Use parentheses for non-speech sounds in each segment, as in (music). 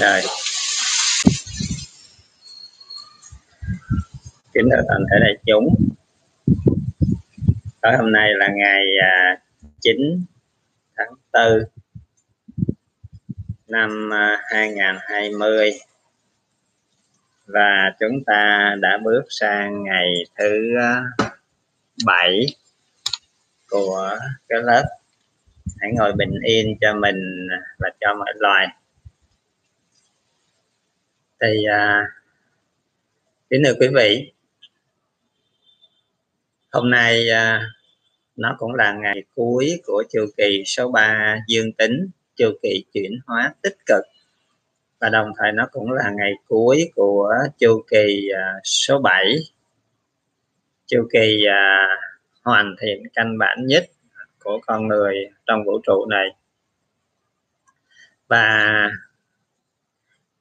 rồi. Kính thưa toàn thể đại chúng. Tối hôm nay là ngày à, 9 tháng 4 năm à, 2020 và chúng ta đã bước sang ngày thứ à, bảy của cái lớp. Hãy ngồi bình yên cho mình và cho mọi loài thì à, kính thưa quý vị hôm nay à, nó cũng là ngày cuối của chu kỳ số 3 dương tính chu kỳ chuyển hóa tích cực. Và đồng thời nó cũng là ngày cuối của chu kỳ à, số 7 chu kỳ à, hoàn thiện căn bản nhất của con người trong vũ trụ này. Và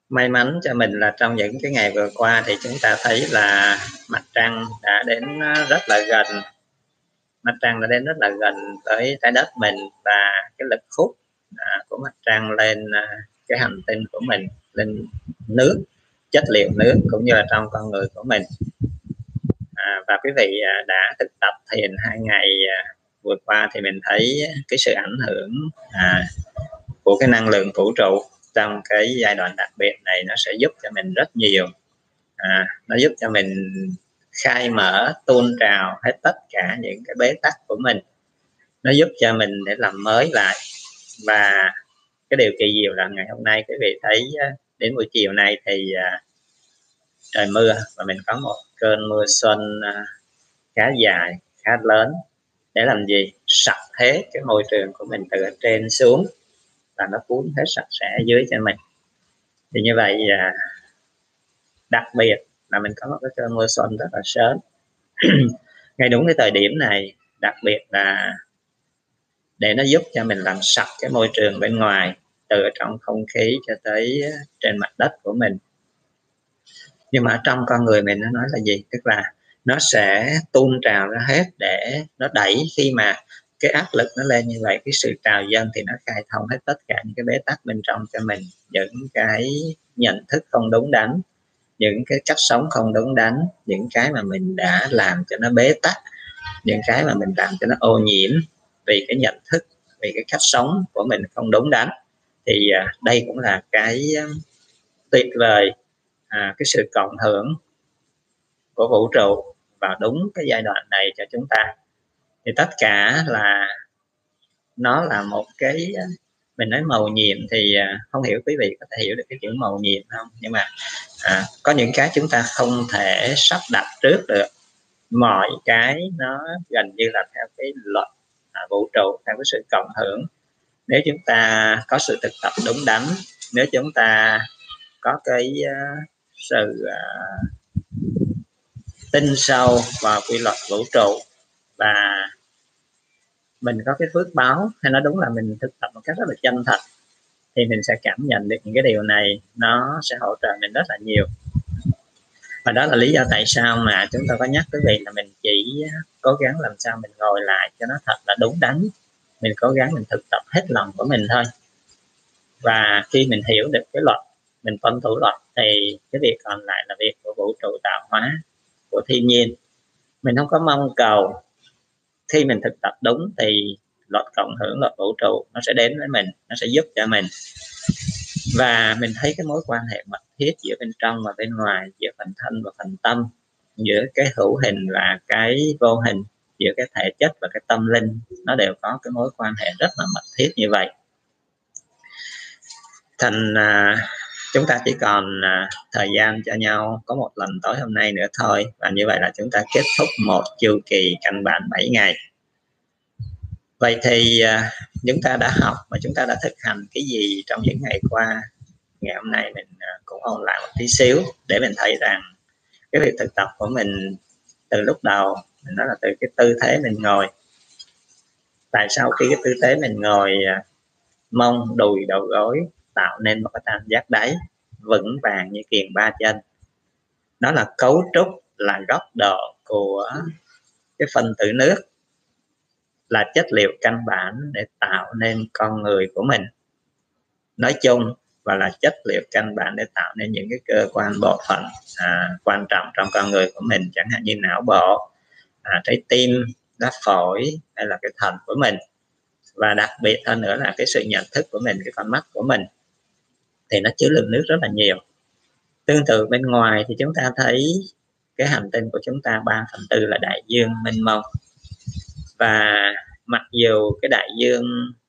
may mắn cho mình là trong những cái ngày vừa qua thì chúng ta thấy là mặt trăng đã đến ờ, rất là gần. Mặt trăng đã đến rất là gần tới trái đất mình và cái lực hút à, của mặt trăng lên à, cái hành tinh của mình lên nước chất liệu nước cũng như là trong con người của mình. À, và quý vị à, đã thực tập thiền hai ngày à, vừa qua thì mình thấy cái sự ảnh hưởng à, của cái năng lượng vũ trụ trong cái giai đoạn đặc biệt này nó sẽ giúp cho mình rất nhiều. À, nó giúp cho mình khai mở tôn trào hết tất cả những cái bế tắc của mình. Nó giúp cho mình để làm mới lại. Và cái điều kỳ diệu là ngày hôm nay quý vị thấy đến buổi chiều nay thì à, trời mưa và mình có một cơn mưa xuân à, khá dài khá lớn. Để làm gì? Sạch hết cái môi trường của mình từ trên xuống và nó cuốn hết sạch sẽ dưới cho mình. Thì như vậy à, đặc biệt là mình có một cái cơn mưa xuân rất là sớm. (clears throat) Ngay đúng cái thời điểm này đặc biệt là để nó giúp cho mình làm sạch cái môi trường bên ngoài từ trong không khí cho tới à, trên mặt đất của mình. Nhưng mà trong con người mình nó nói là gì? Tức là nó sẽ tuôn trào ra hết để nó đẩy khi mà cái áp lực nó lên như vậy cái sự trào dâng thì nó khai thông hết tất cả những cái bế tắc bên trong cho mình. Những cái nhận thức không đúng đắn những cái cách sống không đúng đắn những cái mà mình đã làm cho nó bế tắc những cái mà mình làm cho nó ô nhiễm vì cái nhận thức vì cái cách sống của mình không đúng đắn. Thì à, đây cũng là cái à, tuyệt vời à, cái sự cộng hưởng của vũ trụ vào đúng cái giai đoạn này cho chúng ta thì tất cả là nó là một cái mình nói màu nhiệm thì à, không hiểu quý vị có thể hiểu được cái chữ màu nhiệm không? Nhưng mà à, có những cái chúng ta không thể sắp đặt trước được. Mọi cái nó gần như là theo cái luật à, vũ trụ theo cái sự cộng hưởng. Nếu chúng ta có sự thực tập đúng đắn nếu chúng ta có cái uh, sự uh, tin sâu vào quy luật vũ trụ và mình có cái phước báo hay nói đúng là mình thực tập một cách rất là chân thật, thì mình sẽ cảm nhận được những cái điều này, nó sẽ hỗ trợ mình rất là nhiều. Và đó là lý do tại sao mà chúng ta có nhắc quý vị là mình chỉ cố gắng làm sao mình ngồi lại cho nó thật là đúng đắn. Mình cố gắng mình thực tập hết lòng của mình thôi. Và khi mình hiểu được cái luật, mình tuân thủ luật, thì cái việc còn lại là việc của vũ trụ tạo hóa, của thiên nhiên. Mình không có mong cầu khi mình thực tập đúng thì luật cộng hưởng, luật vũ trụ nó sẽ đến với mình, nó sẽ giúp cho mình. Và mình thấy cái mối quan hệ mật thiết giữa bên trong và bên ngoài, giữa phần thân và phần tâm, giữa cái hữu hình và cái vô hình, giữa cái thể chất và cái tâm linh, nó đều có cái mối quan hệ rất là mật thiết như vậy. Thành à, chúng ta chỉ còn à, thời gian cho nhau có một lần tối hôm nay nữa thôi. Và như vậy là chúng ta kết thúc một chu kỳ căn bản 7 ngày. Vậy thì à, chúng ta đã học và chúng ta đã thực hành cái gì trong những ngày qua? Ngày hôm nay mình à, cũng ôn lại một tí xíu để mình thấy rằng cái việc thực tập của mình từ lúc đầu mình nói là từ cái tư thế mình ngồi. Tại sao khi cái tư thế mình ngồi à, mông đùi đầu gối tạo nên một cái tam giác đáy vững vàng như kiềng ba chân. Đó là cấu trúc là góc độ của cái phân tử nước là chất liệu căn bản để tạo nên con người của mình. Nói chung và là chất liệu căn bản để tạo nên những cái cơ quan bộ phận à, quan trọng trong con người của mình chẳng hạn như não bộ à, trái tim lá phổi hay là cái thận của mình. Và đặc biệt hơn nữa là cái sự nhận thức của mình cái con mắt của mình thì nó chứa lượng nước rất là nhiều. Tương tự bên ngoài thì chúng ta thấy cái hành tinh của chúng ta 3 phần tư là đại dương mênh mông. Và mặc dù cái đại dương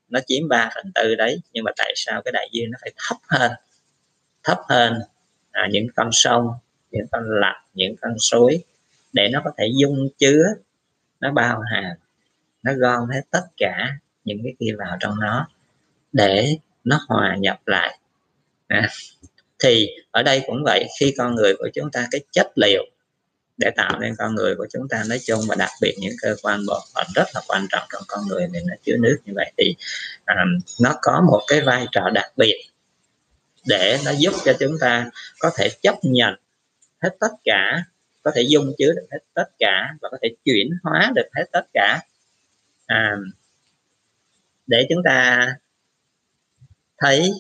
nó chiếm 3 phần tư đấy nhưng mà tại sao cái đại dương nó phải thấp hơn? Thấp hơn à, những con sông những con lạch những con suối để nó có thể dung chứa nó bao hàm nó gom hết tất cả những cái kia vào trong nó để nó hòa nhập lại à, thì ở đây cũng vậy khi con người của chúng ta cái chất liệu để tạo nên con người của chúng ta nói chung và đặc biệt những cơ quan bộ phận rất là quan trọng trong con người mình nó chứa nước như vậy thì um, nó có một cái vai trò đặc biệt để nó giúp cho chúng ta có thể chấp nhận hết tất cả có thể dung chứa được hết tất cả và có thể chuyển hóa được hết tất cả. À, để chúng ta thấy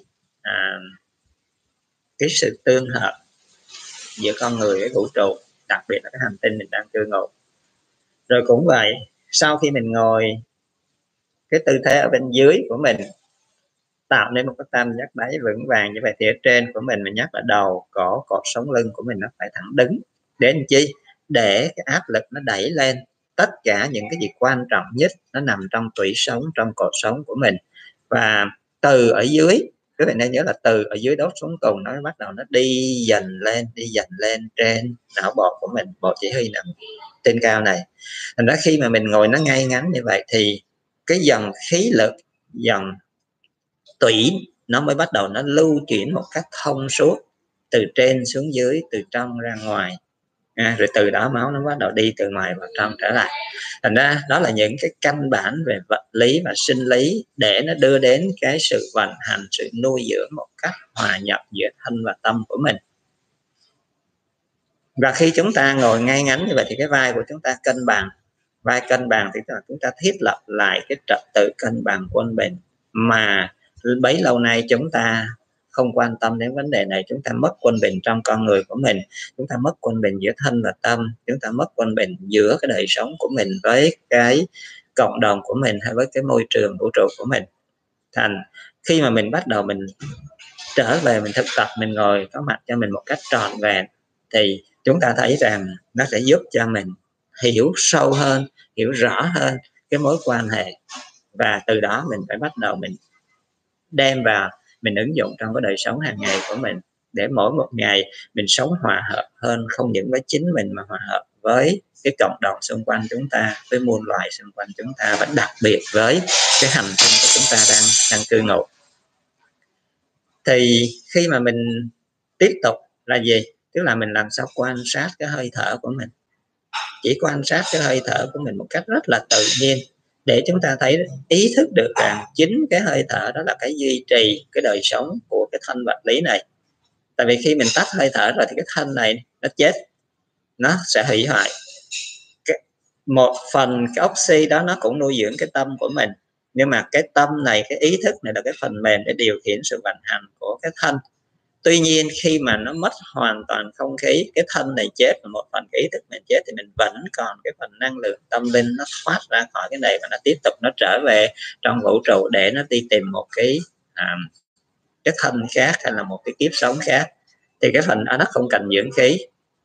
à, cái sự tương hợp giữa con người với vũ trụ, đặc biệt là cái hành tinh mình đang cư ngụ. Rồi cũng vậy, sau khi mình ngồi, cái tư thế ở bên dưới của mình tạo nên một cái tâm giác đáy vững vàng như vậy thì ở trên của mình mình nhắc là đầu, cổ, cột sống lưng của mình nó phải thẳng đứng. Để làm chi? Để cái áp lực nó đẩy lên tất cả những cái gì quan trọng nhất nó nằm trong tủy sống, trong cột sống của mình. Và từ ở dưới các bạn nên nhớ là từ ở dưới đốt xuống cùng nó bắt đầu nó đi dần lên, đi dần lên trên não bộ của mình, bộ chỉ huy nằm trên cao này. Thành ra khi mà mình ngồi nó ngay ngắn như vậy thì cái dòng khí lực, dòng tủy nó mới bắt đầu nó lưu chuyển một cách thông suốt từ trên xuống dưới, từ trong ra ngoài à, rồi từ đó máu nó bắt đầu đi từ ngoài vào trong trở lại. Thành ra đó là những cái căn bản về vật lý và sinh lý để nó đưa đến cái sự vận hành sự nuôi dưỡng một cách hòa nhập giữa thân và tâm của mình. Và khi chúng ta ngồi ngay ngắn như vậy thì cái vai của chúng ta cân bằng. Vai cân bằng thì chúng ta thiết lập lại cái trật tự cân bằng quân bình mà bấy lâu nay chúng ta không quan tâm đến vấn đề này, chúng ta mất quân bình trong con người của mình, chúng ta mất quân bình giữa thân và tâm, chúng ta mất quân bình giữa cái đời sống của mình với cái cộng đồng của mình hay với cái môi trường vũ trụ của mình. Thành, khi mà mình bắt đầu mình trở về, mình thực tập, mình ngồi có mặt cho mình một cách trọn vẹn, thì chúng ta thấy rằng nó sẽ giúp cho mình hiểu sâu hơn, hiểu rõ hơn cái mối quan hệ. Và từ đó mình phải bắt đầu mình đem vào mình ứng dụng trong cái đời sống hàng ngày của mình để mỗi một ngày mình sống hòa hợp hơn không những với chính mình mà hòa hợp với cái cộng đồng xung quanh chúng ta với muôn loài xung quanh chúng ta và đặc biệt với cái hành tinh của chúng ta đang đang cư ngụ. Thì khi mà mình tiếp tục là gì? Tức là mình làm sao quan sát cái hơi thở của mình. Chỉ quan sát cái hơi thở của mình một cách rất là tự nhiên để chúng ta thấy ý thức được rằng chính cái hơi thở đó là cái duy trì cái đời sống của cái thân vật lý này. Tại vì khi mình tắt hơi thở rồi thì cái thân này nó chết nó sẽ hủy hoại. Cái, một phần cái oxy đó nó cũng nuôi dưỡng cái tâm của mình. Nhưng mà cái tâm này cái ý thức này là cái phần mềm để điều khiển sự vận hành của cái thân tuy nhiên khi mà nó mất hoàn toàn không khí cái thân này chết và một phần cái ý thức mình chết thì mình vẫn còn cái phần năng lượng tâm linh nó thoát ra khỏi cái này và nó tiếp tục nó trở về trong vũ trụ để nó đi tìm một cái à, cái thân khác hay là một cái kiếp sống khác. Thì cái phần đó nó không cần dưỡng khí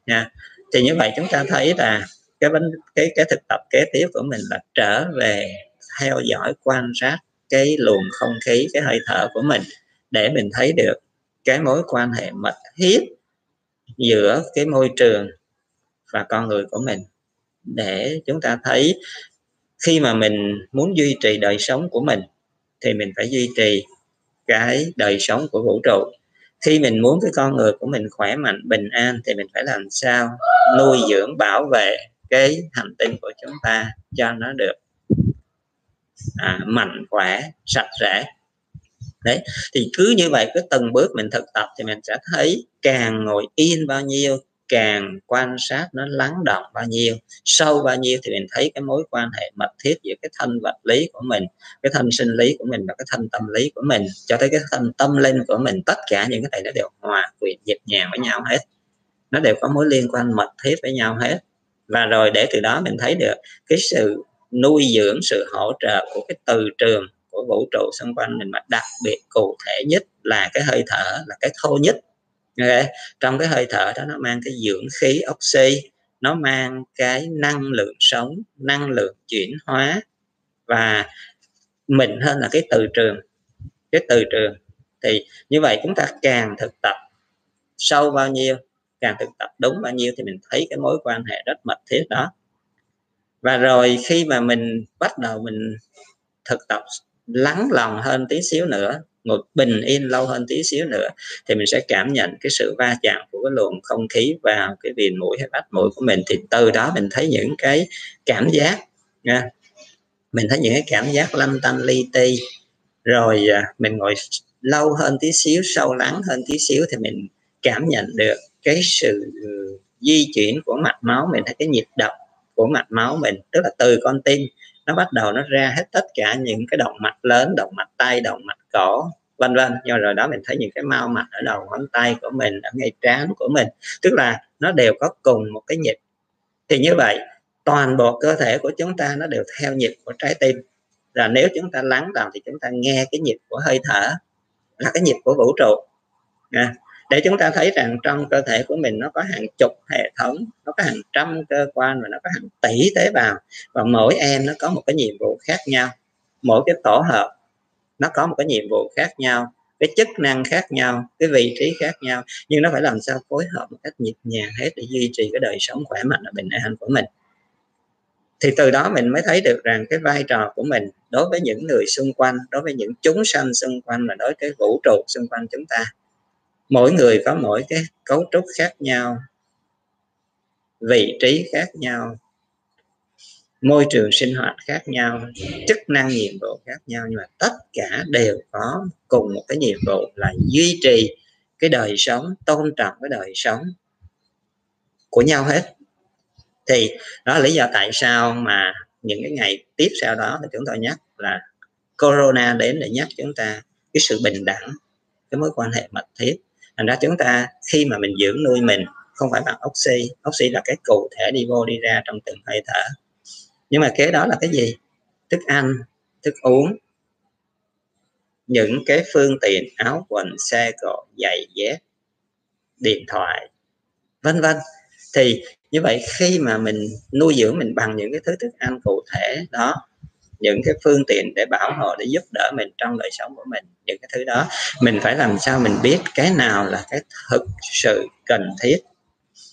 nha. Thì như vậy chúng ta thấy là cái vấn cái cái thực tập kế tiếp của mình là trở về theo dõi quan sát cái luồng không khí cái hơi thở của mình để mình thấy được cái mối quan hệ mật thiết giữa cái môi trường và con người của mình để chúng ta thấy khi mà mình muốn duy trì đời sống của mình thì mình phải duy trì cái đời sống của vũ trụ. Khi mình muốn cái con người của mình khỏe mạnh bình an thì mình phải làm sao nuôi dưỡng bảo vệ cái hành tinh của chúng ta cho nó được à, mạnh khỏe sạch sẽ đấy, thì cứ như vậy, cứ từng bước mình thực tập thì mình sẽ thấy càng ngồi yên bao nhiêu, càng quan sát nó lắng động bao nhiêu, sâu bao nhiêu thì mình thấy cái mối quan hệ mật thiết giữa cái thân vật lý của mình, cái thân sinh lý của mình và cái thân tâm lý của mình, cho tới cái thân tâm linh của mình. Tất cả những cái này nó đều hòa quyện nhịp nhàng với nhau hết. Nó đều có mối liên quan mật thiết với nhau hết. Và rồi để từ đó mình thấy được cái sự nuôi dưỡng, sự hỗ trợ của cái từ trường của vũ trụ xung quanh mình mà đặc biệt cụ thể nhất là cái hơi thở, là cái thô nhất okay. trong cái hơi thở đó nó mang cái dưỡng khí oxy, nó mang cái năng lượng sống, năng lượng chuyển hóa và mình hơn là cái từ trường, cái từ trường thì như vậy chúng ta càng thực tập sâu bao nhiêu, càng thực tập đúng bao nhiêu thì mình thấy cái mối quan hệ rất mật thiết đó và rồi khi mà mình bắt đầu mình thực tập lắng lòng hơn tí xíu nữa, ngồi bình yên lâu hơn tí xíu nữa, thì mình sẽ cảm nhận cái sự va chạm của cái luồng không khí vào cái viền mũi hay bát mũi của mình. Thì từ đó mình thấy những cái cảm giác, nha. Mình thấy những cái cảm giác lâm tâm li ti. Rồi à, mình ngồi lâu hơn tí xíu, sâu lắng hơn tí xíu thì mình cảm nhận được cái sự ừ, di chuyển của mạch máu mình thấy cái nhịp đập của mạch máu mình, tức là từ con tim nó bắt đầu nó ra hết tất cả những cái động mạch lớn động mạch tay động mạch cổ vân vân. Do rồi đó mình thấy những cái mau mạch ở đầu ngón tay của mình ở ngay trán của mình. Tức là nó đều có cùng một cái nhịp. Thì như vậy toàn bộ cơ thể của chúng ta nó đều theo nhịp của trái tim. Là nếu chúng ta lắng lòng thì chúng ta nghe cái nhịp của hơi thở là cái nhịp của vũ trụ. À, để chúng ta thấy rằng trong cơ thể của mình nó có hàng chục hệ thống, nó có hàng trăm cơ quan và nó có hàng tỷ tế bào. Và mỗi em nó có một cái nhiệm vụ khác nhau. Mỗi cái tổ hợp nó có một cái nhiệm vụ khác nhau, cái chức năng khác nhau, cái vị trí khác nhau. Nhưng nó phải làm sao phối hợp một cách nhịp nhàng hết để duy trì cái đời sống khỏe mạnh và bình an của mình. Thì từ đó mình mới thấy được rằng cái vai trò của mình đối với những người xung quanh, đối với những chúng sanh xung quanh và đối với cái vũ trụ xung quanh chúng ta mỗi người có mỗi cái cấu trúc khác nhau, vị trí khác nhau, môi trường sinh hoạt khác nhau, chức năng nhiệm vụ khác nhau. Nhưng mà tất cả đều có cùng một cái nhiệm vụ là duy trì cái đời sống, tôn trọng cái đời sống của nhau hết. Thì đó là lý do tại sao mà những cái ngày tiếp sau đó thì chúng tôi nhắc là corona đến để nhắc chúng ta cái sự bình đẳng, cái mối quan hệ mật thiết thành ra chúng ta khi mà mình dưỡng nuôi mình, không phải bằng oxy oxy là cái cụ thể đi vô đi ra trong từng hơi thở. Nhưng mà kế đó là cái gì? Thức ăn, thức uống. Những cái phương tiện áo quần, xe cộ, giày dép, điện thoại, vân vân. Thì như vậy khi mà mình nuôi dưỡng mình bằng những cái thứ thức ăn cụ thể đó những cái phương tiện để bảo hộ, để giúp đỡ mình trong đời sống của mình, những cái thứ đó. Mình phải làm sao mình biết cái nào là cái thực sự cần thiết,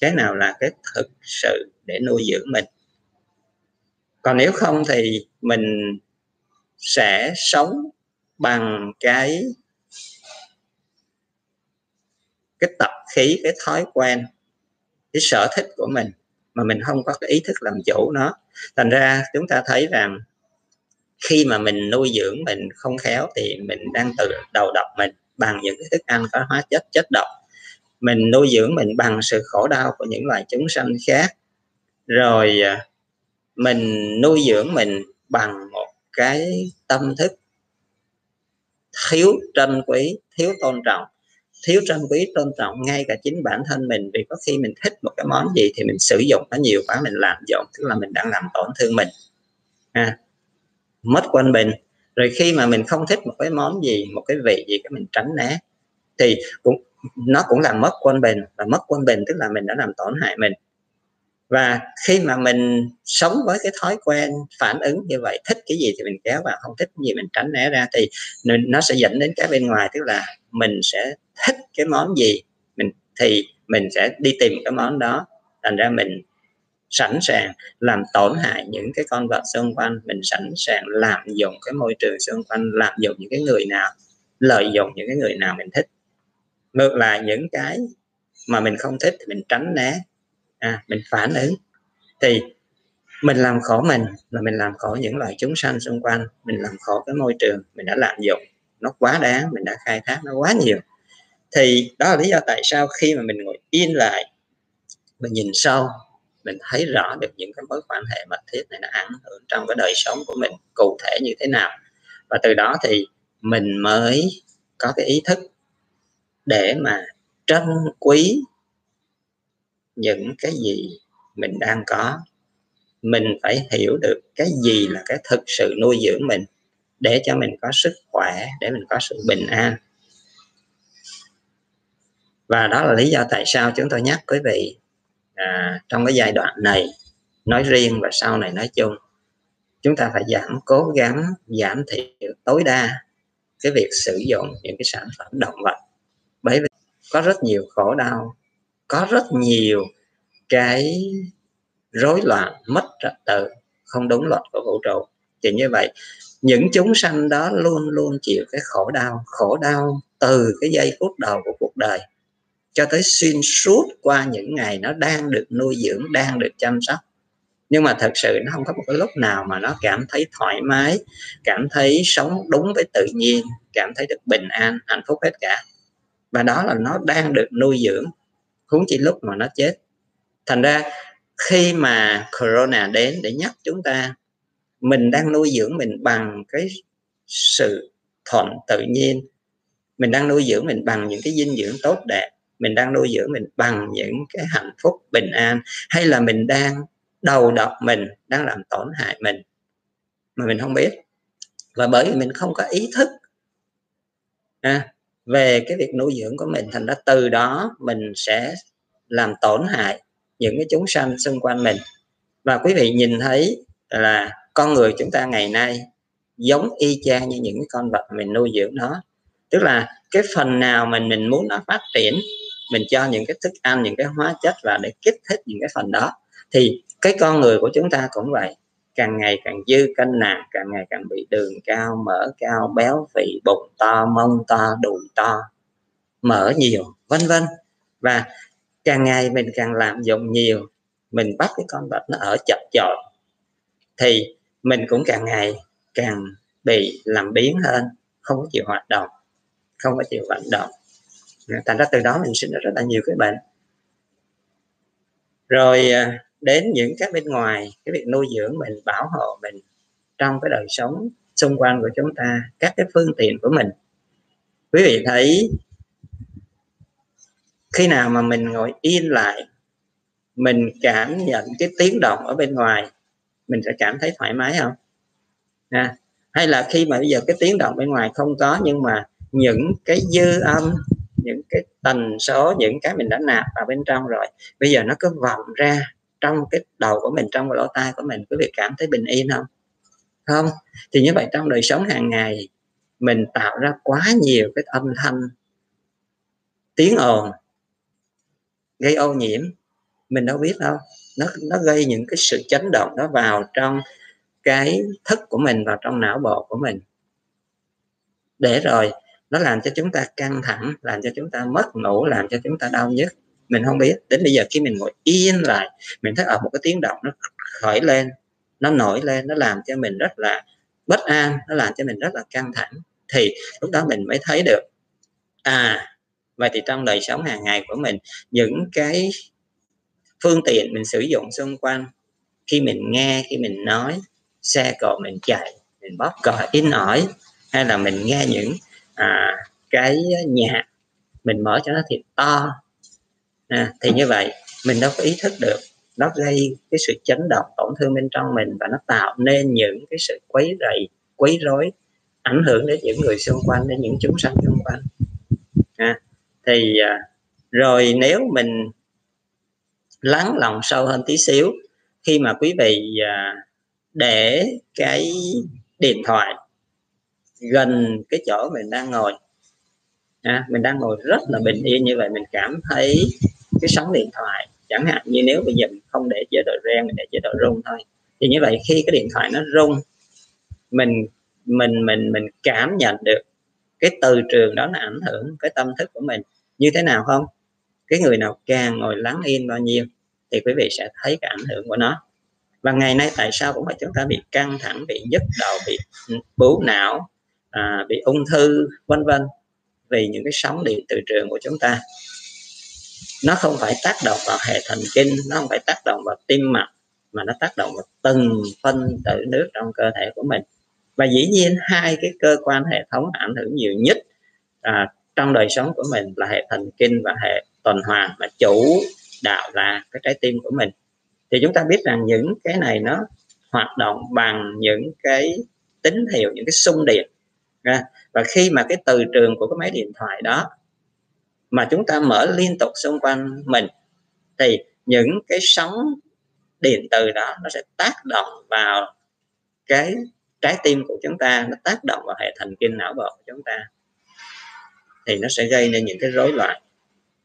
cái nào là cái thực sự để nuôi dưỡng mình. Còn nếu không thì mình sẽ sống bằng cái cái tập khí, cái thói quen, cái sở thích của mình mà mình không có cái ý thức làm chủ nó. Thành ra chúng ta thấy rằng khi mà mình nuôi dưỡng mình không khéo thì mình đang tự đầu độc mình bằng những cái thức ăn có hóa chất chất độc. Mình nuôi dưỡng mình bằng sự khổ đau của những loài chúng sanh khác. Rồi à, mình nuôi dưỡng mình bằng một cái tâm thức thiếu trân quý thiếu tôn trọng. Thiếu trân quý tôn trọng ngay cả chính bản thân mình vì có khi mình thích một cái món gì thì mình sử dụng nó nhiều quá mình làm dụng tức là mình đang làm tổn thương mình. À, mất quân bình. Rồi khi mà mình không thích một cái món gì, một cái vị gì cái mình tránh né, thì cũng, nó cũng là mất quân bình. Và mất quân bình tức là mình đã làm tổn hại mình. Và khi mà mình sống với cái thói quen phản ứng như vậy, thích cái gì thì mình kéo vào, không thích cái gì mình tránh né ra, thì nó sẽ dẫn đến cái bên ngoài, tức là mình sẽ thích cái món gì mình, thì mình sẽ đi tìm cái món đó. Thành ra mình sẵn sàng làm tổn hại những cái con vật xung quanh mình sẵn sàng làm dụng cái môi trường xung quanh làm dụng những cái người nào lợi dụng những cái người nào mình thích. Ngược lại những cái mà mình không thích thì mình tránh né. À, mình phản ứng. Thì mình làm khổ mình là mình làm khổ những loài chúng sanh xung quanh. Mình làm khổ cái môi trường mình đã lạm dụng. Nó quá đáng mình đã khai thác nó quá nhiều. Thì đó là lý do tại sao khi mà mình ngồi yên lại mình nhìn sâu mình thấy rõ được những cái mối quan hệ mật thiết này nó ảnh hưởng trong cái đời sống của mình cụ thể như thế nào. Và từ đó thì mình mới có cái ý thức để mà trân quý những cái gì mình đang có. Mình phải hiểu được cái gì là cái thực sự nuôi dưỡng mình để cho mình có sức khỏe, để mình có sự bình an. Và đó là lý do tại sao chúng tôi nhắc quý vị à, trong cái giai đoạn này nói riêng và sau này nói chung chúng ta phải giảm cố gắng giảm thiểu tối đa cái việc sử dụng những cái sản phẩm động vật. Bởi vì có rất nhiều khổ đau có rất nhiều cái rối loạn mất trật tự không đúng luật của vũ trụ. Thì như vậy những chúng sanh đó luôn luôn chịu cái khổ đau khổ đau từ cái giây phút đầu của cuộc đời cho tới xuyên suốt qua những ngày nó đang được nuôi dưỡng, đang được chăm sóc. Nhưng mà thật sự nó không có một cái lúc nào mà nó cảm thấy thoải mái, cảm thấy sống đúng với tự nhiên, cảm thấy được bình an, hạnh phúc hết cả. Và đó là nó đang được nuôi dưỡng, huống chỉ lúc mà nó chết. Thành ra khi mà corona đến để nhắc chúng ta, mình đang nuôi dưỡng mình bằng cái sự thuận tự nhiên, mình đang nuôi dưỡng mình bằng những cái dinh dưỡng tốt đẹp mình đang nuôi dưỡng mình bằng những cái hạnh phúc bình an hay là mình đang đầu độc mình đang làm tổn hại mình mà mình không biết. Và bởi vì mình không có ý thức à, về cái việc nuôi dưỡng của mình thành ra từ đó mình sẽ làm tổn hại những cái chúng sanh xung quanh mình. Và quý vị nhìn thấy là con người chúng ta ngày nay giống y chang như những cái con vật mình nuôi dưỡng nó. Tức là cái phần nào mình mình muốn nó phát triển mình cho những cái thức ăn, những cái hóa chất vào để kích thích những cái phần đó. Thì cái con người của chúng ta cũng vậy. Càng ngày càng dư cân nặng, càng ngày càng bị đường cao, mỡ cao, béo phì, bụng to, mông to, đùi to, mỡ nhiều, vân vân. Và càng ngày mình càng lạm dụng nhiều, mình bắt cái con vật nó ở chập chội, thì mình cũng càng ngày càng bị làm biến hơn, không có chịu hoạt động, không có chịu vận động thành ra từ đó mình sinh ra rất là nhiều cái bệnh. Rồi à, đến những cái bên ngoài cái việc nuôi dưỡng mình bảo hộ mình trong cái đời sống xung quanh của chúng ta các cái phương tiện của mình. Quý vị thấy khi nào mà mình ngồi yên lại mình cảm nhận cái tiếng động ở bên ngoài mình sẽ cảm thấy thoải mái không? À, hay là khi mà bây giờ cái tiếng động bên ngoài không có nhưng mà những cái dư âm những cái tần số, những cái mình đã nạp vào bên trong rồi. Bây giờ nó cứ vọng ra trong cái đầu của mình, trong cái lỗ tai của mình. Quý vị cảm thấy bình yên không? Không. Thì như vậy trong đời sống hàng ngày, mình tạo ra quá nhiều cái âm thanh tiếng ồn, gây ô nhiễm. Mình đâu biết đâu. Nó nó gây những cái sự chấn động đó vào trong cái thức của mình, vào trong não bộ của mình. Để rồi nó làm cho chúng ta căng thẳng làm cho chúng ta mất ngủ làm cho chúng ta đau nhức. Mình không biết đến bây giờ khi mình ngồi yên lại mình thấy ở một cái tiếng động nó khởi lên nó nổi lên nó làm cho mình rất là bất an nó làm cho mình rất là căng thẳng thì lúc đó mình mới thấy được à vậy thì trong đời sống hàng ngày của mình những cái phương tiện mình sử dụng xung quanh khi mình nghe khi mình nói xe cộ mình chạy mình bóp cò, in ỏi hay là mình nghe những à, cái nhạc mình mở cho nó thiệt to. À, thì như vậy mình đâu có ý thức được nó gây cái sự chấn động tổn thương bên trong mình và nó tạo nên những cái sự quấy rầy quấy rối ảnh hưởng đến những người xung quanh đến những chúng sanh xung quanh. À, thì à, rồi nếu mình lắng lòng sâu hơn tí xíu khi mà quý vị à, để cái điện thoại gần cái chỗ mình đang ngồi. À, mình đang ngồi rất là bình yên như vậy mình cảm thấy cái sóng điện thoại chẳng hạn như nếu bây giờ mình không để chế độ reng mình để chế độ rung thôi thì như vậy khi cái điện thoại nó rung mình mình mình mình cảm nhận được cái từ trường đó nó ảnh hưởng cái tâm thức của mình như thế nào không? Cái người nào càng ngồi lắng yên bao nhiêu thì quý vị sẽ thấy cái ảnh hưởng của nó. Và ngày nay tại sao cũng phải chúng ta bị căng thẳng bị nhức đầu bị bú não à, bị ung thư vân vân vì những cái sóng điện từ trường của chúng ta. Nó không phải tác động vào hệ thần kinh nó không phải tác động vào tim mạch mà nó tác động vào từng phân tử nước trong cơ thể của mình. Và dĩ nhiên hai cái cơ quan hệ thống ảnh hưởng nhiều nhất à, trong đời sống của mình là hệ thần kinh và hệ tuần hoàn mà chủ đạo là cái trái tim của mình. Thì chúng ta biết rằng những cái này nó hoạt động bằng những cái tín hiệu những cái xung điện và khi mà cái từ trường của cái máy điện thoại đó mà chúng ta mở liên tục xung quanh mình thì những cái sóng điện từ đó nó sẽ tác động vào cái trái tim của chúng ta nó tác động vào hệ thần kinh não bộ của chúng ta. Thì nó sẽ gây nên những cái rối loạn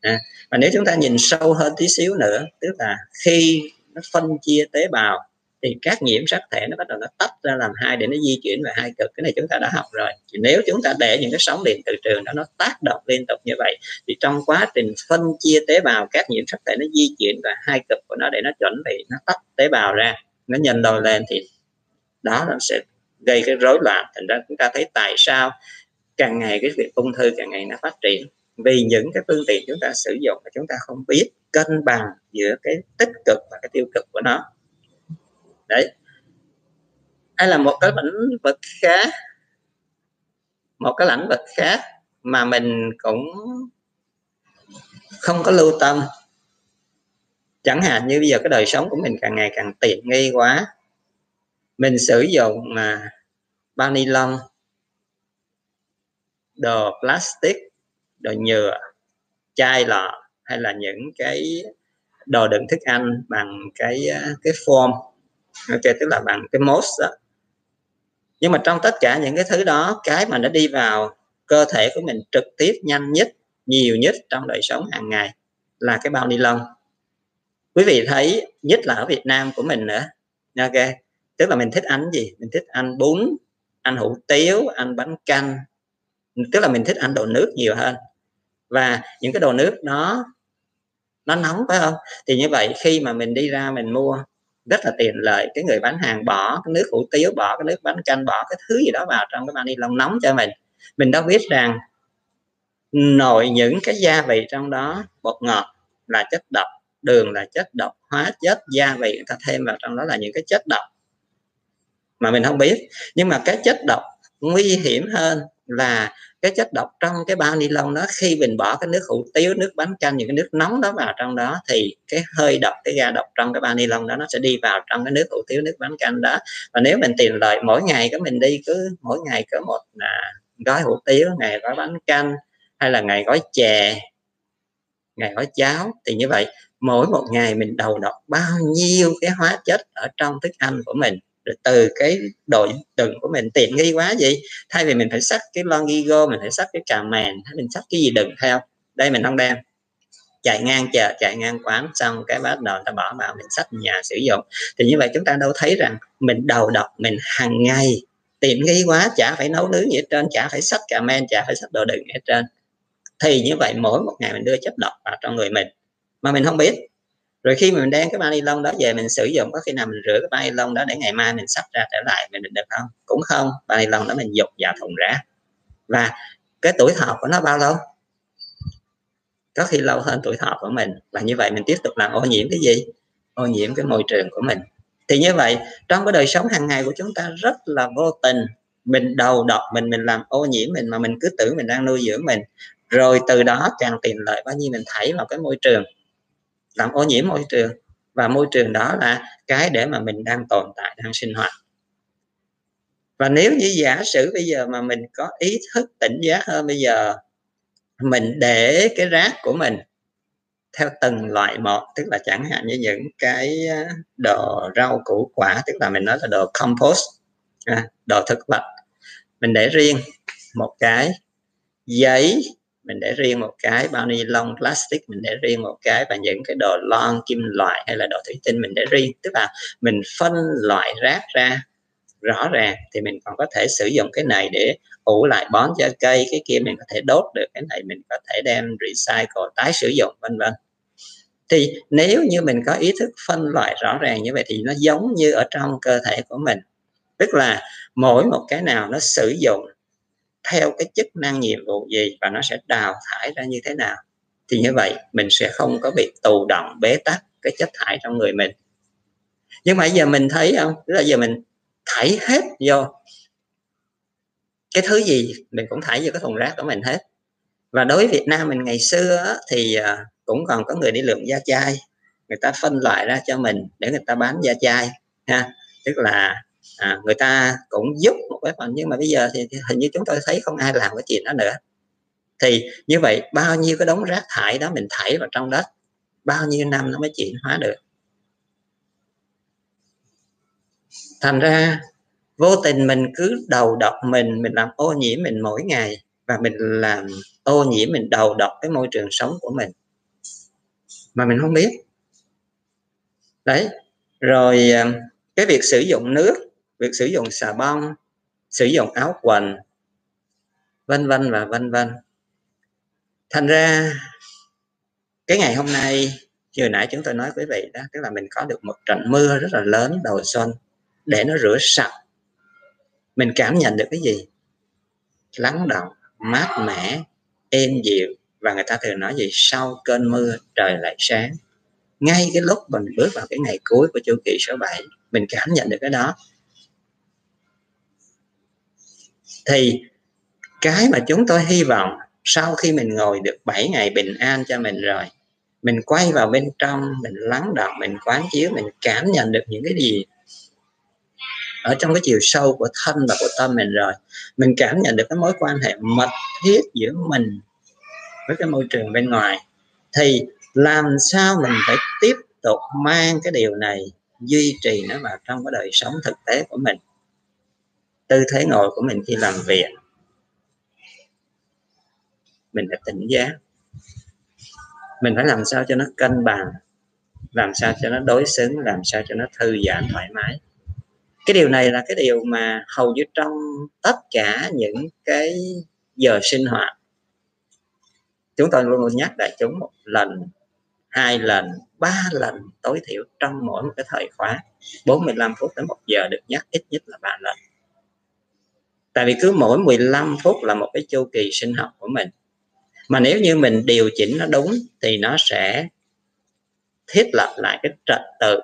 à, và nếu chúng ta nhìn sâu hơn tí xíu nữa tức là khi nó phân chia tế bào thì các nhiễm sắc thể nó bắt đầu nó tách ra làm hai để nó di chuyển về hai cực. Cái này chúng ta đã học rồi. Thì nếu chúng ta để những cái sóng điện từ trường đó nó tác động liên tục như vậy, thì trong quá trình phân chia tế bào, các nhiễm sắc thể nó di chuyển về hai cực của nó để nó chuẩn bị, nó tách tế bào ra, nó nhân đôi lên thì đó nó sẽ gây cái rối loạn. Thành ra chúng ta thấy tại sao càng ngày cái việc ung thư càng ngày nó phát triển. Vì những cái phương tiện chúng ta sử dụng mà chúng ta không biết cân bằng giữa cái tích cực và cái tiêu cực của nó đấy. Hay là một cái lĩnh vực khác, một cái lĩnh vực khác mà mình cũng không có lưu tâm. Chẳng hạn như bây giờ cái đời sống của mình càng ngày càng tiện nghi quá. Mình sử dụng mà bao ni lông, đồ plastic, đồ nhựa, chai lọ hay là những cái đồ đựng thức ăn bằng cái à, cái form ok, tức là bằng cái most đó nhưng mà trong tất cả những cái thứ đó, cái mà nó đi vào cơ thể của mình trực tiếp nhanh nhất, nhiều nhất trong đời sống hàng ngày là cái bao ni lông. Quý vị thấy, nhất là ở Việt Nam của mình nữa. Ok, tức là mình thích ăn gì? Mình thích ăn bún, ăn hủ tiếu, ăn bánh canh. Tức là mình thích ăn đồ nước nhiều hơn. Và những cái đồ nước đó, nó nóng phải không? Thì như vậy, khi mà mình đi ra mình mua rất là tiện lợi. Cái người bán hàng bỏ cái nước hủ tiếu, bỏ cái nước bánh canh, bỏ cái thứ gì đó vào trong cái bao ni lông nóng cho mình. Mình đâu biết rằng nội những cái gia vị trong đó bột ngọt là chất độc, đường là chất độc, hóa chất, gia vị, người ta thêm vào trong đó là những cái chất độc mà mình không biết. Nhưng mà cái chất độc nguy hiểm hơn là cái chất độc trong cái bao ni lông đó, khi mình bỏ cái nước hủ tiếu, nước bánh canh những cái nước nóng đó vào trong đó, thì cái hơi độc, cái ga độc trong cái bao ni lông đó, nó sẽ đi vào trong cái nước hủ tiếu, nước bánh canh đó. Và nếu mình tiền lợi mỗi ngày có mình đi, cứ mỗi ngày có một là gói hủ tiếu, ngày gói bánh canh hay là ngày gói chè, ngày gói cháo, thì như vậy, mỗi một ngày mình đầu độc bao nhiêu cái hóa chất ở trong thức ăn của mình rồi từ cái đồ đựng của mình, tiện nghi quá vậy, thay vì mình phải sắp cái lon gigo mình phải sắp cái cà mèn, hay mình sắp cái gì đựng theo. Đây mình không đem. Chạy ngang chợ, chạy ngang quán, xong cái bắt đầu ta bỏ vào, mình sách nhà sử dụng. Thì như vậy chúng ta đâu thấy rằng mình đầu độc, mình hàng ngày, tiện nghi quá, chả phải nấu nướng gì hết trơn, chả phải sách cà men chả phải sách đồ đựng hết trơn. Thì như vậy mỗi một ngày mình đưa chất độc vào trong người mình, mà mình không biết rồi khi mình đem cái bao ni lông đó về mình sử dụng, có khi nào mình rửa cái bao ni lông đó để ngày mai mình sắp ra trở lại, mình được không? Cũng không bao ni lông đó mình dục vào thùng rác và cái tuổi thọ của nó bao lâu? Có khi lâu hơn tuổi thọ của mình. Và như vậy mình tiếp tục làm ô nhiễm cái gì? Ô nhiễm cái môi trường của mình. Thì như vậy, trong cái đời sống hàng ngày của chúng ta rất là vô tình. Mình đầu độc mình mình làm ô nhiễm mình mà mình cứ tưởng mình đang nuôi dưỡng mình. Rồi từ đó càng tiền lợi bao nhiêu mình thảy vào cái môi trường làm ô nhiễm môi trường. Và môi trường đó là cái để mà mình đang tồn tại, đang sinh hoạt. Và nếu như giả sử bây giờ mà mình có ý thức tỉnh giác hơn, bây giờ mình để cái rác của mình theo từng loại một, tức là chẳng hạn như những cái đồ rau củ quả, tức là mình nói là đồ compost à, đồ thực vật, mình để riêng một cái giấy mình để riêng một cái bao ni lông plastic, mình để riêng một cái và những cái đồ lon kim loại hay là đồ thủy tinh mình để riêng. Tức là mình phân loại rác ra rõ ràng thì mình còn có thể sử dụng cái này để ủ lại bón cho cây, cái kia mình có thể đốt được, cái này mình có thể đem recycle tái sử dụng, vân vân. Thì nếu như mình có ý thức phân loại rõ ràng như vậy thì nó giống như ở trong cơ thể của mình. Tức là mỗi một cái nào nó sử dụng theo cái chức năng nhiệm vụ gì và nó sẽ đào thải ra như thế nào. Thì như vậy, mình sẽ không có bị tù động, bế tắc cái chất thải trong người mình. Nhưng mà giờ mình thấy không? Tức là giờ mình thải hết vô. Cái thứ gì mình cũng thải vô cái thùng rác của mình hết. Và đối với Việt Nam mình ngày xưa thì à, cũng còn có người đi lượm da chai. Người ta phân loại ra cho mình để người ta bán da chai, ha. Tức là à, người ta cũng giúp một cái phần nhưng mà bây giờ thì, thì hình như chúng tôi thấy không ai làm cái chuyện đó nữa. Thì như vậy bao nhiêu cái đống rác thải đó mình thải vào trong đất bao nhiêu năm nó mới chuyển hóa được? Thành ra vô tình mình cứ đầu độc mình mình làm ô nhiễm mình mỗi ngày và mình làm ô nhiễm mình đầu độc cái môi trường sống của mình. Mà mình không biết. Đấy. Rồi à, cái việc sử dụng nước việc sử dụng xà bông, sử dụng áo quần, vân vân và vân vân. Thành ra, cái ngày hôm nay, vừa nãy chúng tôi nói quý vị đó, tức là mình có được một trận mưa rất là lớn đầu xuân để nó rửa sạch. Mình cảm nhận được cái gì? Lắng động, mát mẻ, êm dịu và người ta thường nói gì? Sau cơn mưa, trời lại sáng. Ngay cái lúc mình bước vào cái ngày cuối của chu kỳ số 7 mình cảm nhận được cái đó. Thì cái mà chúng tôi hy vọng sau khi mình ngồi được 7 ngày bình an cho mình rồi, mình quay vào bên trong, mình lắng động mình quán chiếu, mình cảm nhận được những cái gì ở trong cái chiều sâu của thân và của tâm mình rồi, mình cảm nhận được cái mối quan hệ mật thiết giữa mình với cái môi trường bên ngoài, thì làm sao mình phải tiếp tục mang cái điều này duy trì nó vào trong cái đời sống thực tế của mình? Tư thế ngồi của mình khi làm việc. Mình phải tỉnh giác. Mình phải làm sao cho nó cân bằng, làm sao cho nó đối xứng, làm sao cho nó thư giãn thoải mái. Cái điều này là cái điều mà hầu như trong tất cả những cái giờ sinh hoạt, chúng tôi luôn luôn nhắc đại chúng một lần, hai lần, ba lần tối thiểu trong mỗi một cái thời khóa. 45 phút đến một giờ được nhắc ít nhất là ba lần tại vì cứ mỗi 15 phút là một cái chu kỳ sinh học của mình. Mà nếu như mình điều chỉnh nó đúng thì nó sẽ thiết lập lại cái trật tự.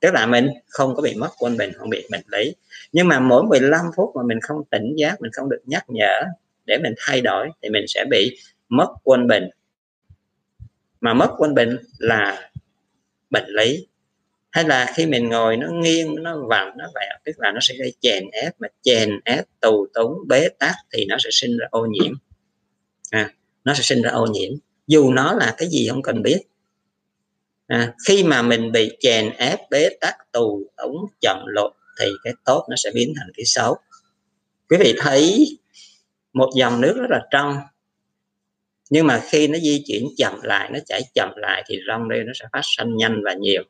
Tức là mình không có bị mất quân bình không bị bệnh lý. Nhưng mà mỗi 15 phút mà mình không tỉnh giác, mình không được nhắc nhở để mình thay đổi thì mình sẽ bị mất quân bình mà mất quân bình là bệnh lý hay là khi mình ngồi nó nghiêng nó vặn nó vẹo tức là nó sẽ gây chèn ép mà chèn ép tù túng bế tắc thì nó sẽ sinh ra ô nhiễm. À, nó sẽ sinh ra ô nhiễm. Dù nó là cái gì không cần biết. À, khi mà mình bị chèn ép bế tắc tù túng chậm lột thì cái tốt nó sẽ biến thành cái xấu. Quý vị thấy một dòng nước rất là trong nhưng mà khi nó di chuyển chậm lại nó chảy chậm lại thì rong rêu nó sẽ phát sinh nhanh và nhiều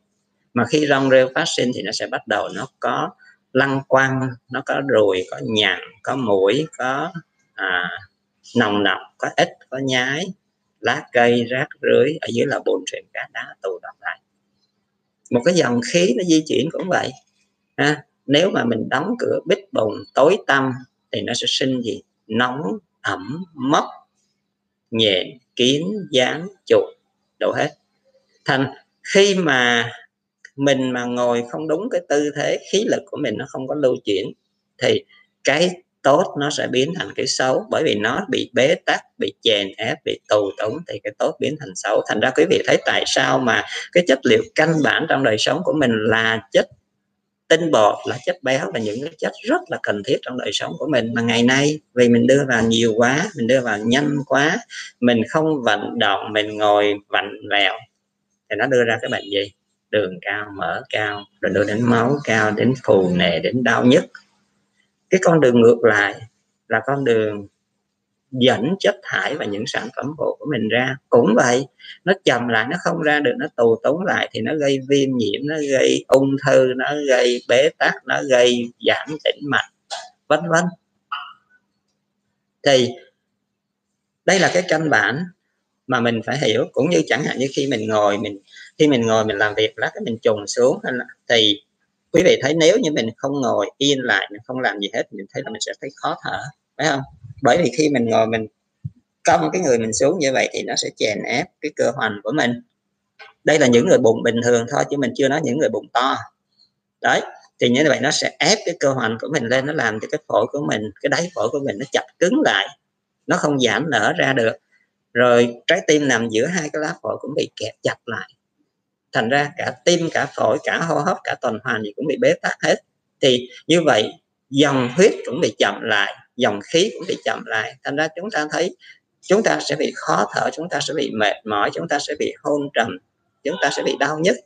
mà khi rong rêu phát sinh thì nó sẽ bắt đầu nó có lăng quăng nó có ruồi có nhặn có mũi có à, nồng nọc có ít có nhái lá cây rác rưới ở dưới là bùn sền cá đá tụ tập lại. Một cái dòng khí nó di chuyển cũng vậy ha. nếu mà mình đóng cửa bít bùng tối tăm thì nó sẽ sinh gì? Nóng ẩm mốc nhện kiến dán chuột đủ hết. Thành khi mà mình mà ngồi không đúng cái tư thế, khí lực của mình nó không có lưu chuyển, thì cái tốt nó sẽ biến thành cái xấu. Bởi vì nó bị bế tắc, bị chèn ép, bị tù túng thì cái tốt biến thành xấu. Thành ra quý vị thấy tại sao mà cái chất liệu căn bản trong đời sống của mình là chất tinh bột, là chất béo, là những cái chất rất là cần thiết trong đời sống của mình. Mà ngày nay, vì mình đưa vào nhiều quá, mình đưa vào nhanh quá, mình không vận động, mình ngồi vặn vẹo, thì nó đưa ra cái bệnh gì? Đường cao mỡ cao, rồi đưa đến máu cao, đến phù nề, đến đau nhất. cái con đường ngược lại là con đường dẫn chất thải và những sản phẩm phụ của mình ra. Cũng vậy, nó chậm lại, nó không ra được, nó tù túng lại thì nó gây viêm nhiễm, nó gây ung thư, nó gây bế tắc, nó gây giảm tĩnh mạch, vân vân. Thì đây là cái căn bản mà mình phải hiểu. Cũng như chẳng hạn như khi mình ngồi, mình khi mình ngồi mình làm việc lát cái mình trùng xuống thì quý vị thấy nếu như mình không ngồi yên lại, mình không làm gì hết, mình thấy là mình sẽ thấy khó thở, phải không? Bởi vì khi mình ngồi mình cong cái người mình xuống như vậy thì nó sẽ chèn ép cái cơ hoành của mình. Đây là những người bụng bình thường thôi, chứ mình chưa nói những người bụng to. Đấy, thì như vậy nó sẽ ép cái cơ hoành của mình lên, nó làm cho cái phổi của mình, cái đáy phổi của mình nó chặt cứng lại, nó không giảm nở ra được. Rồi trái tim nằm giữa hai cái lá phổi cũng bị kẹp chặt lại thành ra cả tim, cả phổi, cả hô hấp, cả tuần hoàn gì cũng bị bế tắc hết. Thì như vậy, dòng huyết cũng bị chậm lại, dòng khí cũng bị chậm lại. Thành ra chúng ta thấy chúng ta sẽ bị khó thở, chúng ta sẽ bị mệt mỏi, chúng ta sẽ bị hôn trầm, chúng ta sẽ bị đau nhức.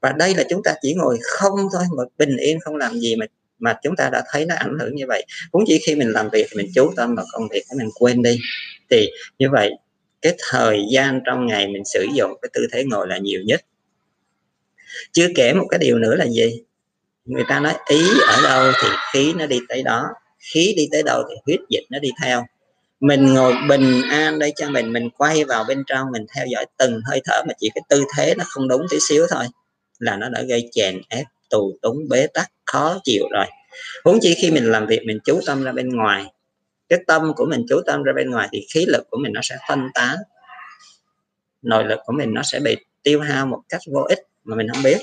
Và đây là chúng ta chỉ ngồi không thôi mà bình yên, không làm gì mà mà chúng ta đã thấy nó ảnh hưởng như vậy. Cũng chỉ khi mình làm việc thì mình chú tâm vào công việc mình quên đi. Thì như vậy cái thời gian trong ngày mình sử dụng cái tư thế ngồi là nhiều nhất. Chưa kể một cái điều nữa là gì? Người ta nói ý ở đâu thì khí nó đi tới đó, khí đi tới đâu thì huyết dịch nó đi theo. Mình ngồi bình an đây cho mình mình quay vào bên trong, mình theo dõi từng hơi thở mà chỉ cái tư thế nó không đúng tí xíu thôi là nó đã gây chèn ép, tù túng, bế tắc, khó chịu rồi. Huống chi khi mình làm việc, mình chú tâm ra bên ngoài cái tâm của mình, chú tâm ra bên ngoài thì khí lực của mình nó sẽ phân tán. Nội lực của mình nó sẽ bị tiêu hao một cách vô ích mà mình không biết.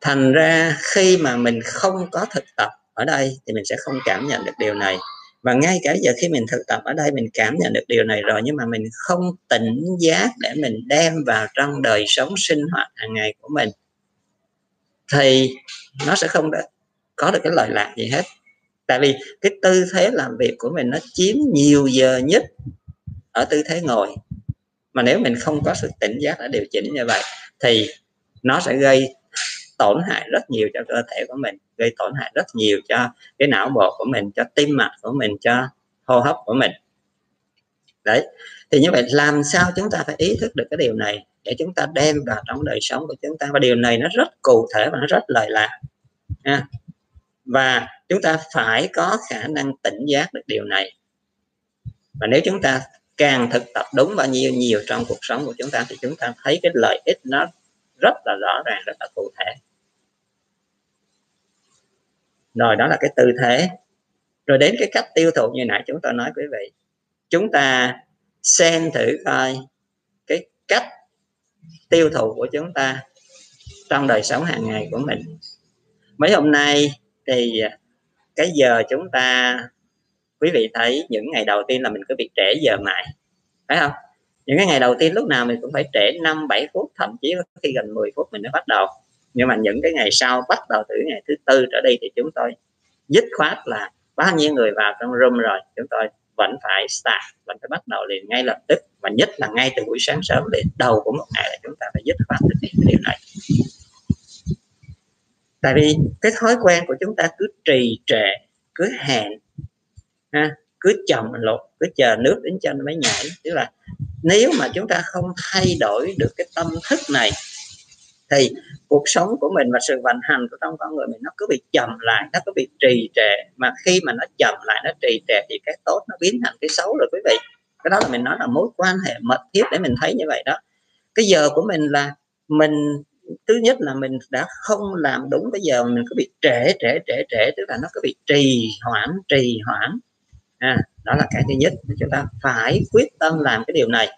Thành ra khi mà mình không có thực tập ở đây thì mình sẽ không cảm nhận được điều này. Và ngay cả giờ khi mình thực tập ở đây, mình cảm nhận được điều này rồi nhưng mà mình không tỉnh giác để mình đem vào trong đời sống sinh hoạt hàng ngày của mình, thì nó sẽ không có được cái lợi lạc gì hết tại vì cái tư thế làm việc của mình nó chiếm nhiều giờ nhất ở tư thế ngồi. Mà nếu mình không có sự tỉnh giác để điều chỉnh như vậy, thì nó sẽ gây tổn hại rất nhiều cho cơ thể của mình, gây tổn hại rất nhiều cho cái não bộ của mình, cho tim mạch của mình, cho hô hấp của mình. Đấy, thì như vậy làm sao chúng ta phải ý thức được cái điều này để chúng ta đem vào trong đời sống của chúng ta? Và điều này nó rất cụ thể và nó rất lời lạc ha và chúng ta phải có khả năng tỉnh giác được điều này. Và nếu chúng ta càng thực tập đúng bao nhiêu nhiều trong cuộc sống của chúng ta, thì chúng ta thấy cái lợi ích nó rất là rõ ràng, rất là cụ thể. Rồi, đó là cái tư thế. Rồi đến cái cách tiêu thụ như nãy chúng tôi nói, quý vị. Chúng ta xem thử coi cái cách tiêu thụ của chúng ta trong đời sống hàng ngày của mình. Mấy hôm nay thì à, cái giờ chúng ta, quý vị thấy những ngày đầu tiên là mình cứ bị trễ giờ mãi phải không? Những cái ngày đầu tiên lúc nào mình cũng phải trễ 5 7 phút, thậm chí có khi gần 10 phút mình mới bắt đầu. Nhưng mà những cái ngày sau, bắt đầu từ ngày thứ tư trở đi thì chúng tôi dứt khoát là bao nhiêu người vào trong room rồi, chúng tôi vẫn phải start, vẫn phải bắt đầu liền ngay lập tức. Và nhất là ngay từ buổi sáng sớm để đầu của một ngày là chúng ta phải dứt khoát thực hiện cái điều này tại vì cái thói quen của chúng ta cứ trì trệ cứ hẹn ha, cứ chậm lột cứ chờ nước đến chân mới nhảy tức là nếu mà chúng ta không thay đổi được cái tâm thức này thì cuộc sống của mình và sự vận hành của trong con người mình nó cứ bị chậm lại nó cứ bị trì trệ. Mà khi mà nó chậm lại nó trì trệ thì cái tốt nó biến thành cái xấu rồi quý vị. Cái đó là mình nói là mối quan hệ mật thiết để mình thấy như vậy đó. Cái giờ của mình là mình thứ nhất là mình đã không làm đúng bây giờ mình cứ bị trễ trễ trễ trễ tức là nó cứ bị trì hoãn trì hoãn. À, đó là cái thứ nhất chúng ta phải quyết tâm làm cái điều này.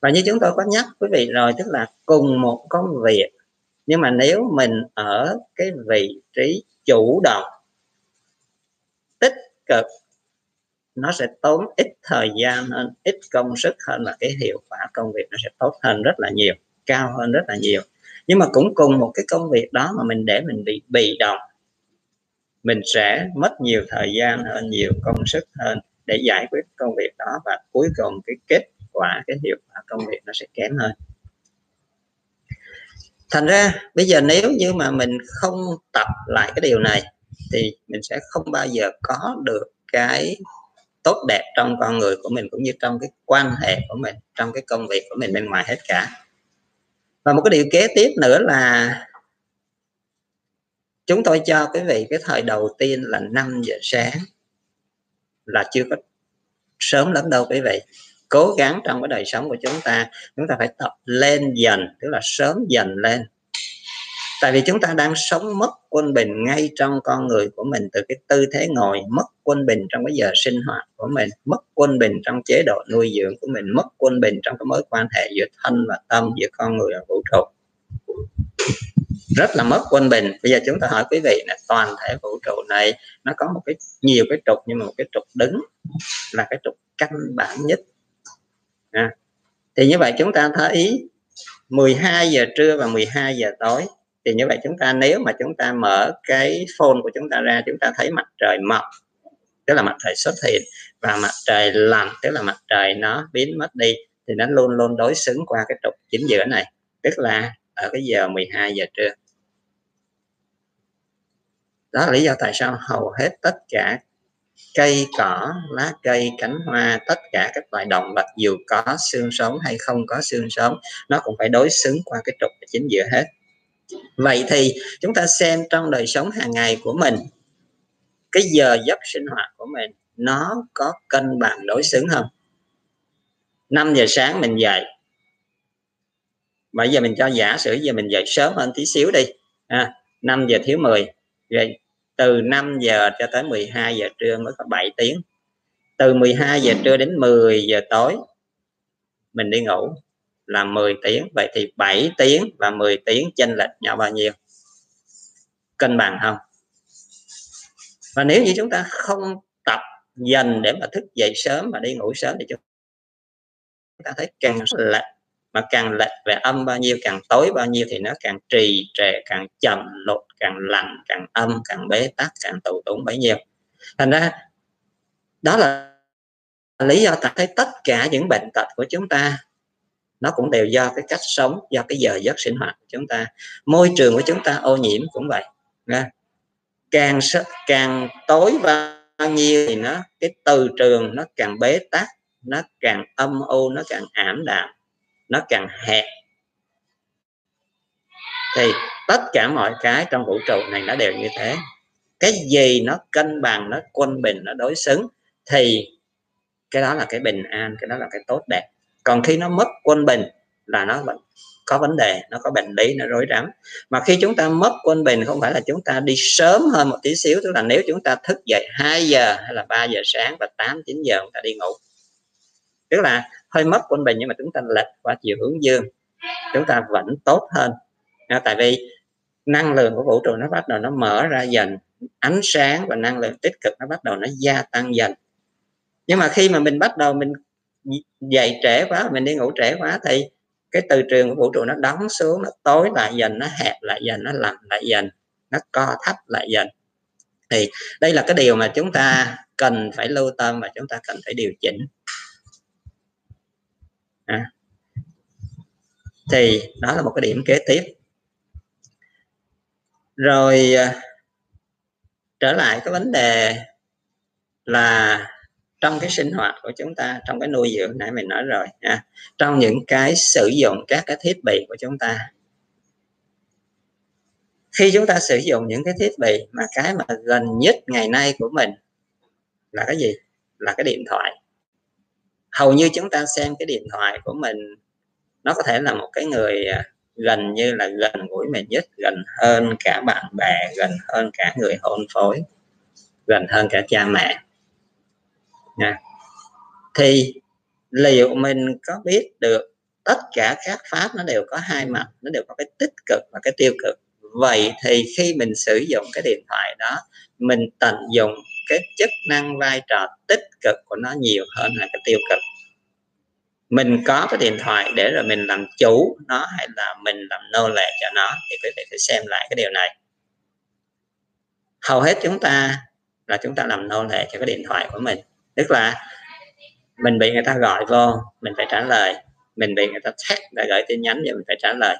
Và như chúng tôi có nhắc quý vị rồi tức là cùng một công việc. Nhưng mà nếu mình ở cái vị trí chủ động tích cực nó sẽ tốn ít thời gian hơn ít công sức hơn và cái hiệu quả công việc nó sẽ tốt hơn rất là nhiều cao hơn rất là nhiều nhưng mà cũng cùng một cái công việc đó mà mình để mình bị bị động. Mình sẽ mất nhiều thời gian hơn, nhiều công sức hơn để giải quyết công việc đó và cuối cùng cái kết quả, cái hiệu quả công việc nó sẽ kém hơn. Thành ra, bây giờ nếu như mà mình không tập lại cái điều này thì mình sẽ không bao giờ có được cái tốt đẹp trong con người của mình cũng như trong cái quan hệ của mình, trong cái công việc của mình bên ngoài hết cả và một cái điều kế tiếp nữa là chúng tôi cho quý vị cái thời đầu tiên là 5 giờ sáng, là chưa có sớm lắm đâu quý vị. Cố gắng trong cái đời sống của chúng ta chúng ta phải tập lên dần, tức là sớm dần lên tại vì chúng ta đang sống mất quân bình ngay trong con người của mình, từ cái tư thế ngồi, mất quân bình trong cái giờ sinh hoạt của mình, mất quân bình trong chế độ nuôi dưỡng của mình, mất quân bình trong cái mối quan hệ giữa thân và tâm, giữa con người và vũ trụ. Rất là mất quân bình. Bây giờ chúng ta hỏi quý vị là toàn thể vũ trụ này, nó có một cái, nhiều cái trục, nhưng mà một cái trục đứng là cái trục căn bản nhất. À. thì như vậy chúng ta thấy 12 giờ trưa và 12 giờ tối thì như vậy chúng ta, nếu mà chúng ta mở cái phone của chúng ta ra, chúng ta thấy mặt trời mọc, tức là mặt trời xuất hiện, và mặt trời lặn, tức là mặt trời nó biến mất đi, thì nó luôn luôn đối xứng qua cái trục chính giữa này, tức là ở cái giờ 12 giờ trưa. Đó là lý do tại sao hầu hết tất cả cây cỏ, lá cây, cánh hoa, tất cả các loài động vật dù có xương sống hay không có xương sống, nó cũng phải đối xứng qua cái trục chính giữa hết vậy thì chúng ta xem trong đời sống hàng ngày của mình cái giờ giấc sinh hoạt của mình nó có cân bằng đối xứng không? 5 giờ sáng mình dậy. Bây giờ mình cho giả sử giờ mình dậy sớm hơn tí xíu đi. À, 5 giờ thiếu 10 rồi từ 5 giờ cho tới 12 giờ trưa mới có 7 tiếng. Từ 12 giờ trưa đến 10 giờ tối mình đi ngủ là 10 tiếng. Vậy thì 7 tiếng và 10 tiếng chênh lệch nhau bao nhiêu? Cân bằng không? Và nếu như chúng ta không tập dần để mà thức dậy sớm và đi ngủ sớm thì chúng ta thấy càng lệch mà càng lệch về âm bao nhiêu, càng tối bao nhiêu thì nó càng trì trệ, càng chậm lột càng lạnh càng âm, càng bế tắc, càng tù túng bấy nhiêu. Thành ra, đó là lý do ta thấy tất cả những bệnh tật của chúng ta nó cũng đều do cái cách sống, do cái giờ giấc sinh hoạt của chúng ta. Môi trường của chúng ta ô nhiễm cũng vậy, nha. Càng càng tối bao nhiêu thì nó, cái từ trường nó càng bế tắc, nó càng âm u, nó càng ảm đạm, nó càng hẹp. Thì tất cả mọi cái trong vũ trụ này nó đều như thế. Cái gì nó cân bằng, nó quân bình, nó đối xứng thì cái đó là cái bình an, cái đó là cái tốt đẹp còn khi nó mất quân bình là nó có vấn đề nó có bệnh lý nó rối rắm. Mà khi chúng ta mất quân bình không phải là chúng ta đi sớm hơn một tí xíu tức là nếu chúng ta thức dậy 2 giờ hay là 3 giờ sáng và 8 9 giờ chúng ta đi ngủ. Tức là hơi mất quân bình nhưng mà chúng ta lệch qua chiều hướng dương chúng ta vẫn tốt hơn. À, tại vì năng lượng của vũ trụ nó bắt đầu nó mở ra dần ánh sáng và năng lượng tích cực nó bắt đầu nó gia tăng dần. Nhưng mà khi mà mình bắt đầu mình dậy trễ quá, mình đi ngủ trễ quá thì cái từ trường của vũ trụ nó đóng xuống, nó tối lại dần, nó hẹp lại dần, nó lạnh lại dần, nó co thấp lại dần. Thì đây là cái điều mà chúng ta cần phải lưu tâm và chúng ta cần phải điều chỉnh. À. thì đó là một cái điểm kế tiếp. Rồi à, trở lại cái vấn đề là trong cái sinh hoạt của chúng ta, trong cái nuôi dưỡng, nãy mình nói rồi, ha. trong những cái sử dụng các cái thiết bị của chúng ta. Khi chúng ta sử dụng những cái thiết bị mà cái mà gần nhất ngày nay của mình là cái gì? Là cái điện thoại. Hầu như chúng ta xem cái điện thoại của mình, nó có thể là một cái người à, gần như là gần gũi mình nhất, gần hơn cả bạn bè, gần hơn cả người hôn phối, gần hơn cả cha mẹ nha. Thì liệu mình có biết được tất cả các pháp nó đều có hai mặt, nó đều có cái tích cực và cái tiêu cực. Vậy thì khi mình sử dụng cái điện thoại đó, mình tận dụng cái chức năng vai trò tích cực của nó nhiều hơn là cái tiêu cực. Mình có cái điện thoại để rồi mình làm chủ nó hay là mình làm nô lệ cho nó thì quý vị phải xem lại cái điều này. Hầu hết chúng ta là chúng ta làm nô lệ cho cái điện thoại của mình tức là mình bị người ta gọi vô, mình phải trả lời. Mình bị người ta text đã gửi tin nhắn thì mình phải trả lời.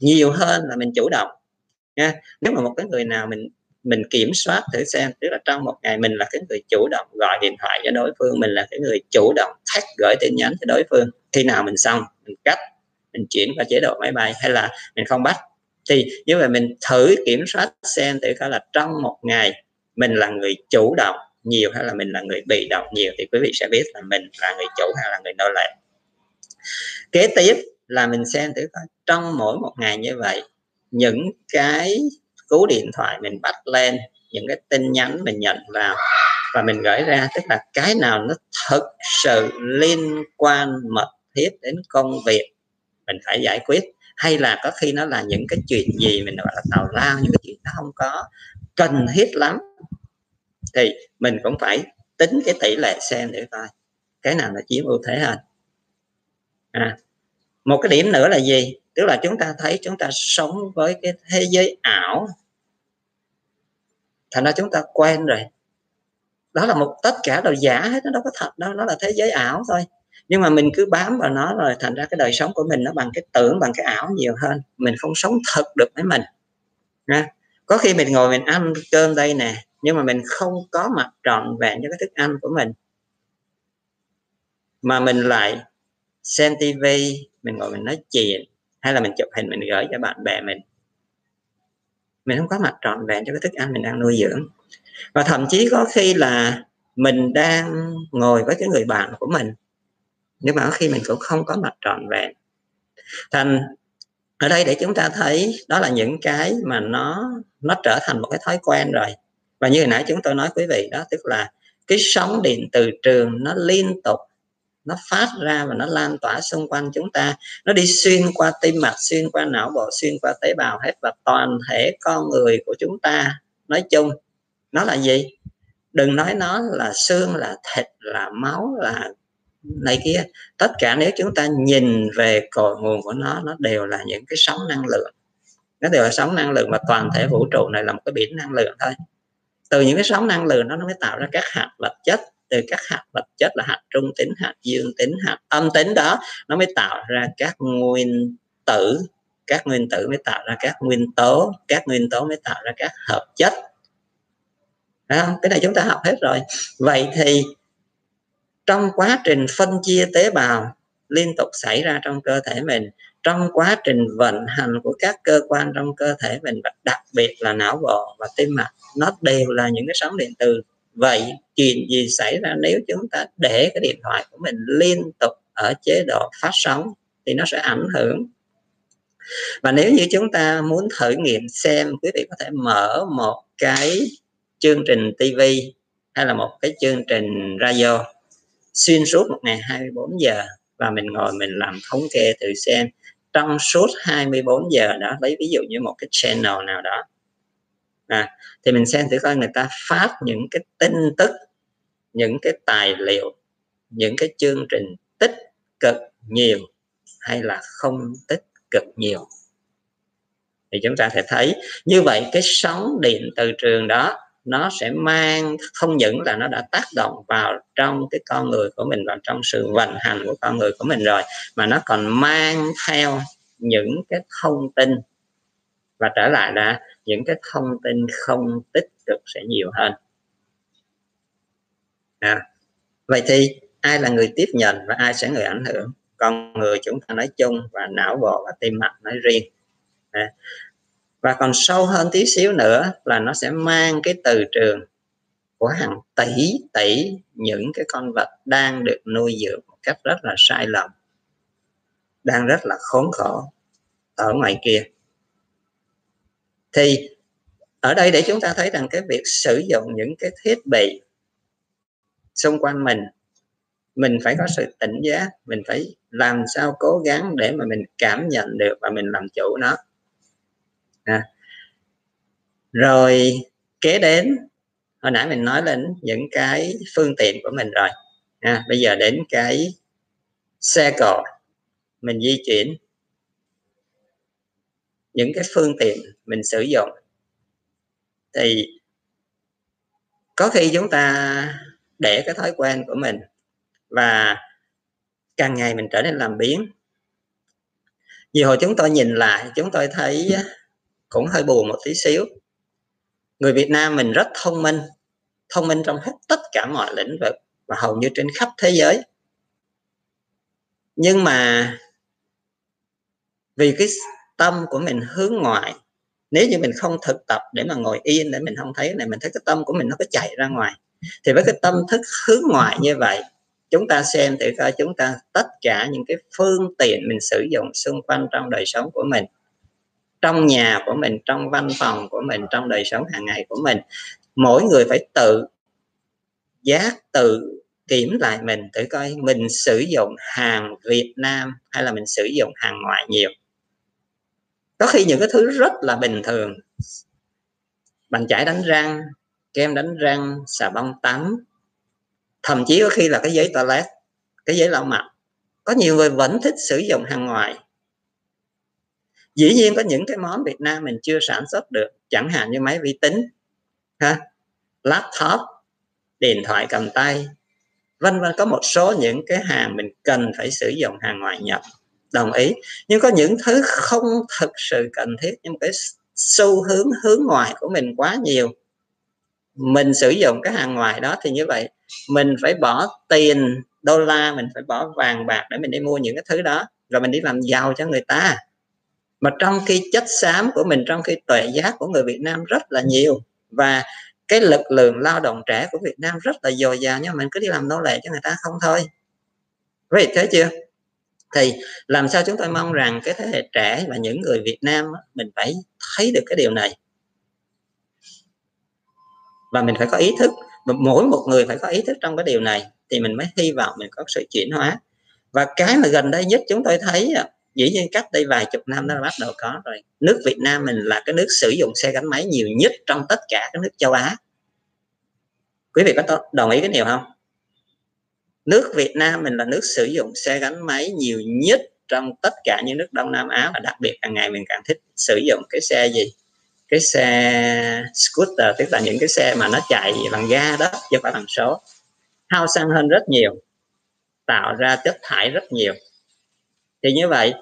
Nhiều hơn là mình chủ động, nha. Nếu mà một cái người nào mình mình kiểm soát thử xem, tức là trong một ngày mình là cái người chủ động gọi điện thoại cho đối phương, mình là cái người chủ động text gửi tin nhắn cho đối phương, khi nào mình xong, mình cắt mình chuyển qua chế độ máy bay hay là mình không bắt. Thì như vậy mình thử kiểm soát xem thử coi là trong một ngày mình là người chủ động nhiều hay là mình là người bị động nhiều thì quý vị sẽ biết là mình là người chủ hay là người nô lệ. Kế tiếp là mình xem thử coi, trong mỗi một ngày như vậy, những cái cú điện thoại mình bắt lên, những cái tin nhắn mình nhận vào và mình gửi ra, tức là cái nào nó thực sự liên quan mật thiết đến công việc, mình phải giải quyết. Hay là có khi nó là những cái chuyện gì mình gọi là tào lao, những cái chuyện nó không có cần thiết lắm thì mình cũng phải tính cái tỷ lệ xem để coi. Cái nào là chiếm ưu thế hơn à, một cái điểm nữa là gì? Tức là chúng ta thấy chúng ta sống với cái thế giới ảo. Thành ra chúng ta quen rồi. Đó là một tất cả đều giả hết nó đâu có thật đâu nó là thế giới ảo thôi. Nhưng mà mình cứ bám vào nó rồi thành ra cái đời sống của mình nó bằng cái tưởng bằng cái ảo nhiều hơn. Mình không sống thật được với mình. Nha có khi mình ngồi mình ăn cơm đây nè nhưng mà mình không có mặt trọn vẹn cho cái thức ăn của mình. Mà mình lại xem tivi mình ngồi mình nói chuyện, hay là mình chụp hình mình gửi cho bạn bè mình. Mình không có mặt trọn vẹn cho cái thức ăn mình đang nuôi dưỡng. Và thậm chí có khi là mình đang ngồi với cái người bạn của mình, nhưng mà có khi mình cũng không có mặt trọn vẹn. Thành, ở đây để chúng ta thấy đó là những cái mà nó nó trở thành một cái thói quen rồi và như hồi nãy chúng tôi nói quý vị đó, tức là cái sóng điện từ trường nó liên tục, nó phát ra và nó lan tỏa xung quanh chúng ta. Nó đi xuyên qua tim mạch, xuyên qua não bộ, xuyên qua tế bào hết và toàn thể con người của chúng ta. Nói chung, nó là gì? Đừng nói nó là xương, là thịt, là máu, là này kia. Tất cả nếu chúng ta nhìn về cội nguồn của nó nó đều là những cái sóng năng lượng. Nó đều là sóng năng lượng và toàn thể vũ trụ này là một cái biển năng lượng thôi từ những cái sóng năng lượng đó nó mới tạo ra các hạt vật chất. Từ các hạt vật chất là hạt trung tính, hạt dương tính, hạt âm tính đó, nó mới tạo ra các nguyên tử. Các nguyên tử mới tạo ra các nguyên tố. Các nguyên tố mới tạo ra các hợp chất. Không? cái này chúng ta học hết rồi. Vậy thì trong quá trình phân chia tế bào liên tục xảy ra trong cơ thể mình, trong quá trình vận hành của các cơ quan trong cơ thể mình và đặc biệt là não bộ và tim mạch nó đều là những cái sóng điện từ. Vậy chuyện gì xảy ra nếu chúng ta để cái điện thoại của mình liên tục ở chế độ phát sóng thì nó sẽ ảnh hưởng? Và nếu như chúng ta muốn thử nghiệm xem quý vị có thể mở một cái chương trình TV hay là một cái chương trình radio xuyên suốt một ngày 24 giờ và mình ngồi mình làm thống kê thử xem trong suốt 24 giờ đó, lấy ví dụ như một cái channel nào đó à, thì mình xem thử coi người ta phát những cái tin tức những cái tài liệu những cái chương trình tích cực nhiều hay là không tích cực nhiều. Thì chúng ta sẽ thấy như vậy cái sóng điện từ trường đó nó sẽ mang không những là nó đã tác động vào trong cái con người của mình vào trong sự vận hành của con người của mình rồi mà nó còn mang theo những cái thông tin và trở lại là những cái thông tin không tích cực sẽ nhiều hơn. À, vậy thì ai là người tiếp nhận và ai sẽ người ảnh hưởng? Con người chúng ta nói chung và não bộ và tim mạch nói riêng. À, và còn sâu hơn tí xíu nữa là nó sẽ mang cái từ trường của hàng tỷ tỷ những cái con vật đang được nuôi dưỡng một cách rất là sai lầm đang rất là khốn khổ ở ngoài kia thì ở đây để chúng ta thấy rằng cái việc sử dụng những cái thiết bị xung quanh mình mình phải có sự tỉnh giác mình phải làm sao cố gắng để mà mình cảm nhận được và mình làm chủ nó à. rồi kế đến hồi nãy mình nói đến những cái phương tiện của mình rồi à, bây giờ đến cái xe cộ mình di chuyển những cái phương tiện mình sử dụng. Thì có khi chúng ta để cái thói quen của mình và càng ngày mình trở nên làm biến. Vì hồi chúng tôi nhìn lại, chúng tôi thấy cũng hơi buồn một tí xíu. Người Việt Nam mình rất thông minh thông minh trong hết tất cả mọi lĩnh vực và hầu như trên khắp thế giới. Nhưng mà vì cái tâm của mình hướng ngoại. Nếu như mình không thực tập để mà ngồi yên, để mình không thấy này, mình thấy cái tâm của mình nó có chạy ra ngoài. Thì với cái tâm thức hướng ngoại như vậy, chúng ta xem thử coi, chúng ta tất cả những cái phương tiện mình sử dụng xung quanh trong đời sống của mình, trong nhà của mình, trong văn phòng của mình, trong đời sống hàng ngày của mình, mỗi người phải tự giác, tự kiểm lại mình thử coi mình sử dụng hàng Việt Nam hay là mình sử dụng hàng ngoại nhiều có khi những cái thứ rất là bình thường. Bàn chải đánh răng, kem đánh răng, xà bông tắm. Thậm chí có khi là cái giấy toilet, cái giấy lau mặt. Có nhiều người vẫn thích sử dụng hàng ngoài. Dĩ nhiên có những cái món Việt Nam mình chưa sản xuất được, chẳng hạn như máy vi tính, ha, laptop, điện thoại cầm tay, vân vân. Có một số những cái hàng mình cần phải sử dụng hàng ngoại nhập đồng ý. Nhưng có những thứ không thực sự cần thiết, nhưng cái xu hướng hướng ngoài của mình quá nhiều. Mình sử dụng cái hàng ngoài đó thì như vậy, mình phải bỏ tiền đô la, mình phải bỏ vàng bạc để mình đi mua những cái thứ đó, rồi mình đi làm giàu cho người ta. Mà trong khi chất xám của mình, trong khi tuệ giác của người Việt Nam rất là nhiều, và cái lực lượng lao động trẻ của Việt Nam rất là dồi dào, nhưng mà mình cứ đi làm nô lệ cho người ta không thôi. Vậy thế chưa? Thì làm sao chúng tôi mong rằng cái thế hệ trẻ và những người Việt Nam mình phải thấy được cái điều này? Và mình phải có ý thức mỗi một người phải có ý thức trong cái điều này thì mình mới hy vọng mình có sự chuyển hóa. Và cái mà gần đây nhất chúng tôi thấy dĩ nhiên cách đây vài chục năm nó bắt đầu có rồi. Nước Việt Nam mình là cái nước sử dụng xe gắn máy nhiều nhất trong tất cả các nước châu Á. Quý vị có đồng ý cái điều không? Nước Việt Nam mình là nước sử dụng xe gắn máy nhiều nhất trong tất cả những nước Đông Nam Á và đặc biệt càng ngày mình càng thích sử dụng cái xe gì? Cái xe scooter, tức là những cái xe mà nó chạy bằng ga đó, chứ không phải bằng số. Hao xăng hơn rất nhiều, tạo ra chất thải rất nhiều. Thì như vậy,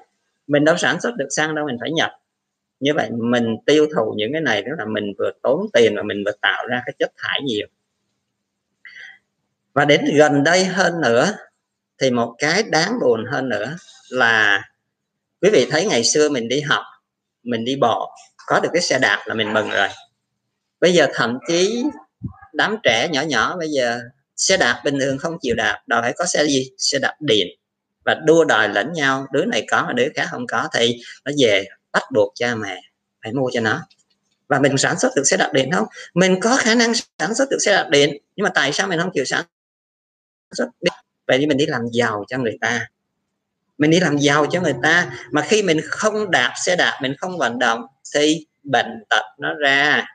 mình đâu sản xuất được xăng đâu, mình phải nhập. Như vậy mình tiêu thụ những cái này tức là mình vừa tốn tiền và mình vừa tạo ra cái chất thải nhiều và đến gần đây hơn nữa, thì một cái đáng buồn hơn nữa là quý vị thấy ngày xưa mình đi học, mình đi bộ, có được cái xe đạp là mình mừng rồi. Bây giờ thậm chí đám trẻ nhỏ nhỏ bây giờ, xe đạp bình thường không chịu đạp, đòi phải có xe gì? Xe đạp điện. Và đua đòi lẫn nhau, đứa này có mà đứa khác không có, thì nó về bắt buộc cha mẹ phải mua cho nó. Và mình sản xuất được xe đạp điện không? Mình có khả năng sản xuất được xe đạp điện, nhưng mà tại sao mình không chịu sản xuất vậy thì mình đi làm giàu cho người ta. Mình đi làm giàu cho người ta mà khi mình không đạp xe đạp mình không vận động thì bệnh tật nó ra.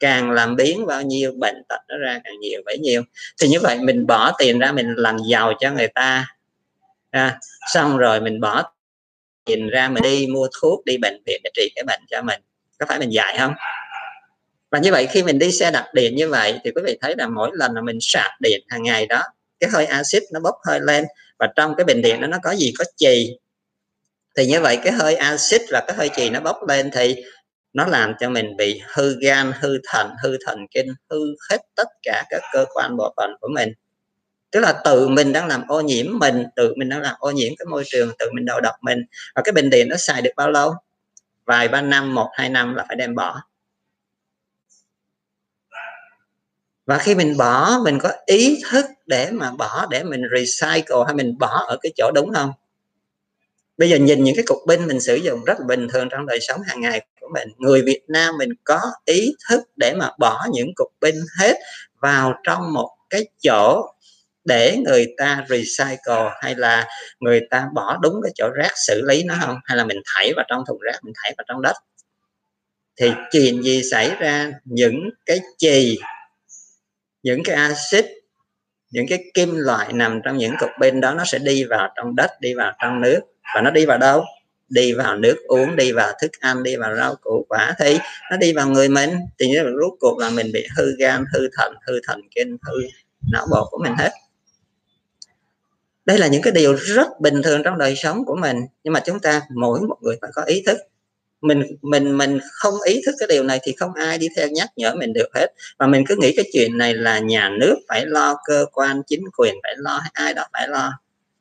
Càng làm biến bao nhiêu bệnh tật nó ra càng nhiều bấy nhiêu. Thì như vậy mình bỏ tiền ra mình làm giàu cho người ta. À, xong rồi mình bỏ tiền ra mình đi mua thuốc đi bệnh viện để trị cái bệnh cho mình. Có phải mình dạy không? Và như vậy khi mình đi xe đạp điện như vậy thì quý vị thấy là mỗi lần mà mình sạc điện hàng ngày đó cái hơi axit nó bốc hơi lên và trong cái bình điện đó nó có gì, có chì. Thì như vậy cái hơi axit và cái hơi chì nó bốc lên thì nó làm cho mình bị hư gan, hư thận, hư thần kinh, hư hết tất cả các cơ quan bộ phận của mình. Tức là tự mình đang làm ô nhiễm mình, tự mình đang làm ô nhiễm cái môi trường, tự mình đầu độc mình. Và cái bình điện nó xài được bao lâu? Vài ba năm, một, hai năm là phải đem bỏ. Và khi mình bỏ, mình có ý thức để mà bỏ, để mình recycle hay mình bỏ ở cái chỗ đúng không? Bây giờ nhìn những cái cục pin mình sử dụng rất là bình thường trong đời sống hàng ngày của mình. Người Việt Nam mình có ý thức để mà bỏ những cục pin hết vào trong một cái chỗ để người ta recycle hay là người ta bỏ đúng cái chỗ rác xử lý nó không? Hay là mình thảy vào trong thùng rác, mình thảy vào trong đất? Thì chuyện gì xảy ra? Những cái chì những cái axit, những cái kim loại nằm trong những cục pin đó, nó sẽ đi vào trong đất, đi vào trong nước. Và nó đi vào đâu? Đi vào nước uống, đi vào thức ăn, đi vào rau củ, quả. Thì nó đi vào người mình. Thì như là rút cuộc là mình bị hư gan, hư thận hư thần kinh, hư não bộ của mình hết. Đây là những cái điều rất bình thường trong đời sống của mình. Nhưng mà chúng ta, mỗi một người phải có ý thức mình mình mình không ý thức cái điều này thì không ai đi theo nhắc nhở mình được hết. Và mình cứ nghĩ cái chuyện này là nhà nước phải lo, cơ quan, chính quyền phải lo, ai đó phải lo.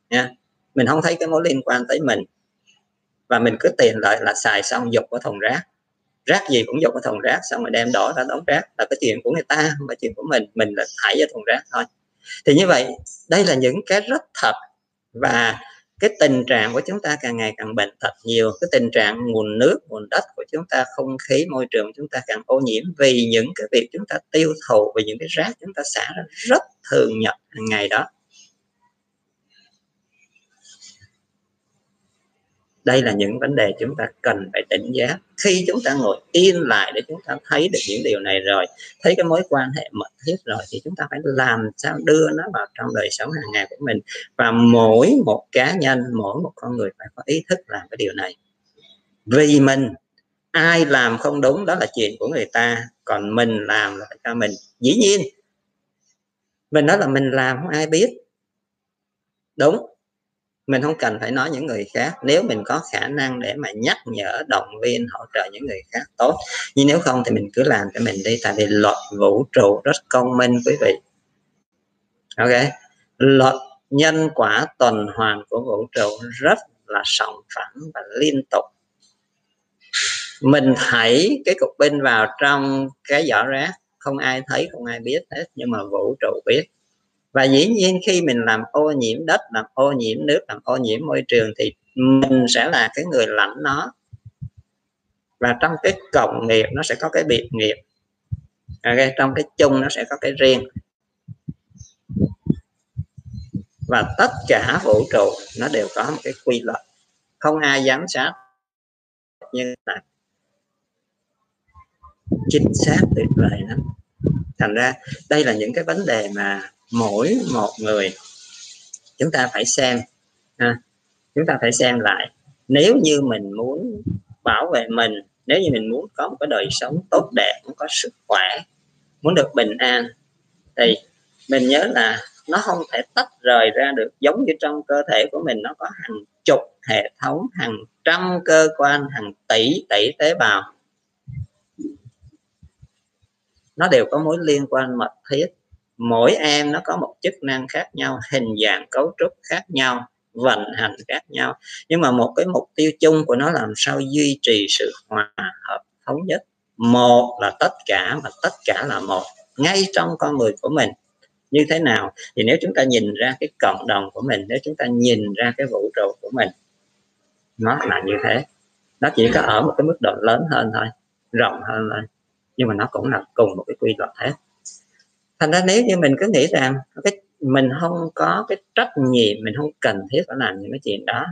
Nha. Mình không thấy cái mối liên quan tới mình. Và mình cứ tiền lợi là xài xong dục vào thùng rác. Rác gì cũng dục vào thùng rác, xong rồi đem đổ ra đống rác. Là cái chuyện của người ta mà chuyện của mình. Mình là thải vào thùng rác thôi. Thì như vậy, đây là những cái rất thật và cái tình trạng của chúng ta càng ngày càng bệnh tật nhiều, cái tình trạng nguồn nước, nguồn đất của chúng ta, không khí, môi trường chúng ta càng ô nhiễm vì những cái việc chúng ta tiêu thụ, vì những cái rác chúng ta xả ra rất thường nhật hàng ngày đó. Đây là những vấn đề chúng ta cần phải tỉnh giác. Khi chúng ta ngồi yên lại để chúng ta thấy được những điều này rồi, thấy cái mối quan hệ mật thiết rồi, thì chúng ta phải làm sao đưa nó vào trong đời sống hàng ngày của mình. Và mỗi một cá nhân, mỗi một con người phải có ý thức làm cái điều này. Vì mình, ai làm không đúng đó là chuyện của người ta, còn mình làm là phải cho mình. Dĩ nhiên, mình nói là mình làm không ai biết. Đúng mình không cần phải nói những người khác. Nếu mình có khả năng để mà nhắc nhở, động viên, hỗ trợ những người khác, tốt. Nhưng nếu không thì mình cứ làm cho mình đi, tại vì luật vũ trụ rất công minh, quý vị. Ok. Luật nhân quả tuần hoàn của vũ trụ rất là sòng phẳng và liên tục. Mình thấy cái cục pin vào trong cái giỏ rác. Không ai thấy, không ai biết hết, nhưng mà vũ trụ biết và dĩ nhiên khi mình làm ô nhiễm đất, làm ô nhiễm nước, làm ô nhiễm môi trường thì mình sẽ là cái người lãnh nó. Và trong cái cộng nghiệp, nó sẽ có cái biệt nghiệp. Okay. trong cái chung, nó sẽ có cái riêng. Và tất cả vũ trụ, nó đều có một cái quy luật. Không ai giám sát, nhưng là chính xác tuyệt vời lắm thành ra đây là những cái vấn đề mà mỗi một người chúng ta phải xem, ha. chúng ta phải xem lại. Nếu như mình muốn bảo vệ mình, nếu như mình muốn có một cái đời sống tốt đẹp, muốn có sức khỏe, muốn được bình an, thì mình nhớ là nó không thể tách rời ra được. Giống như trong cơ thể của mình, nó có hàng chục hệ thống, hàng trăm cơ quan, hàng tỷ tỷ tế bào nó đều có mối liên quan mật thiết. Mỗi em nó có một chức năng khác nhau, hình dạng cấu trúc khác nhau, vận hành khác nhau. Nhưng mà một cái mục tiêu chung của nó làm sao duy trì sự hòa hợp thống nhất. Một là tất cả và tất cả là một, ngay trong con người của mình. Như thế nào? Thì nếu chúng ta nhìn ra cái cộng đồng của mình, nếu chúng ta nhìn ra cái vũ trụ của mình, nó là như thế. Nó chỉ có ở một cái mức độ lớn hơn thôi, rộng hơn thôi nhưng mà nó cũng là cùng một cái quy luật hết. Thành ra nếu như mình cứ nghĩ rằng cái, mình không có cái trách nhiệm, mình không cần thiết phải làm những cái chuyện đó,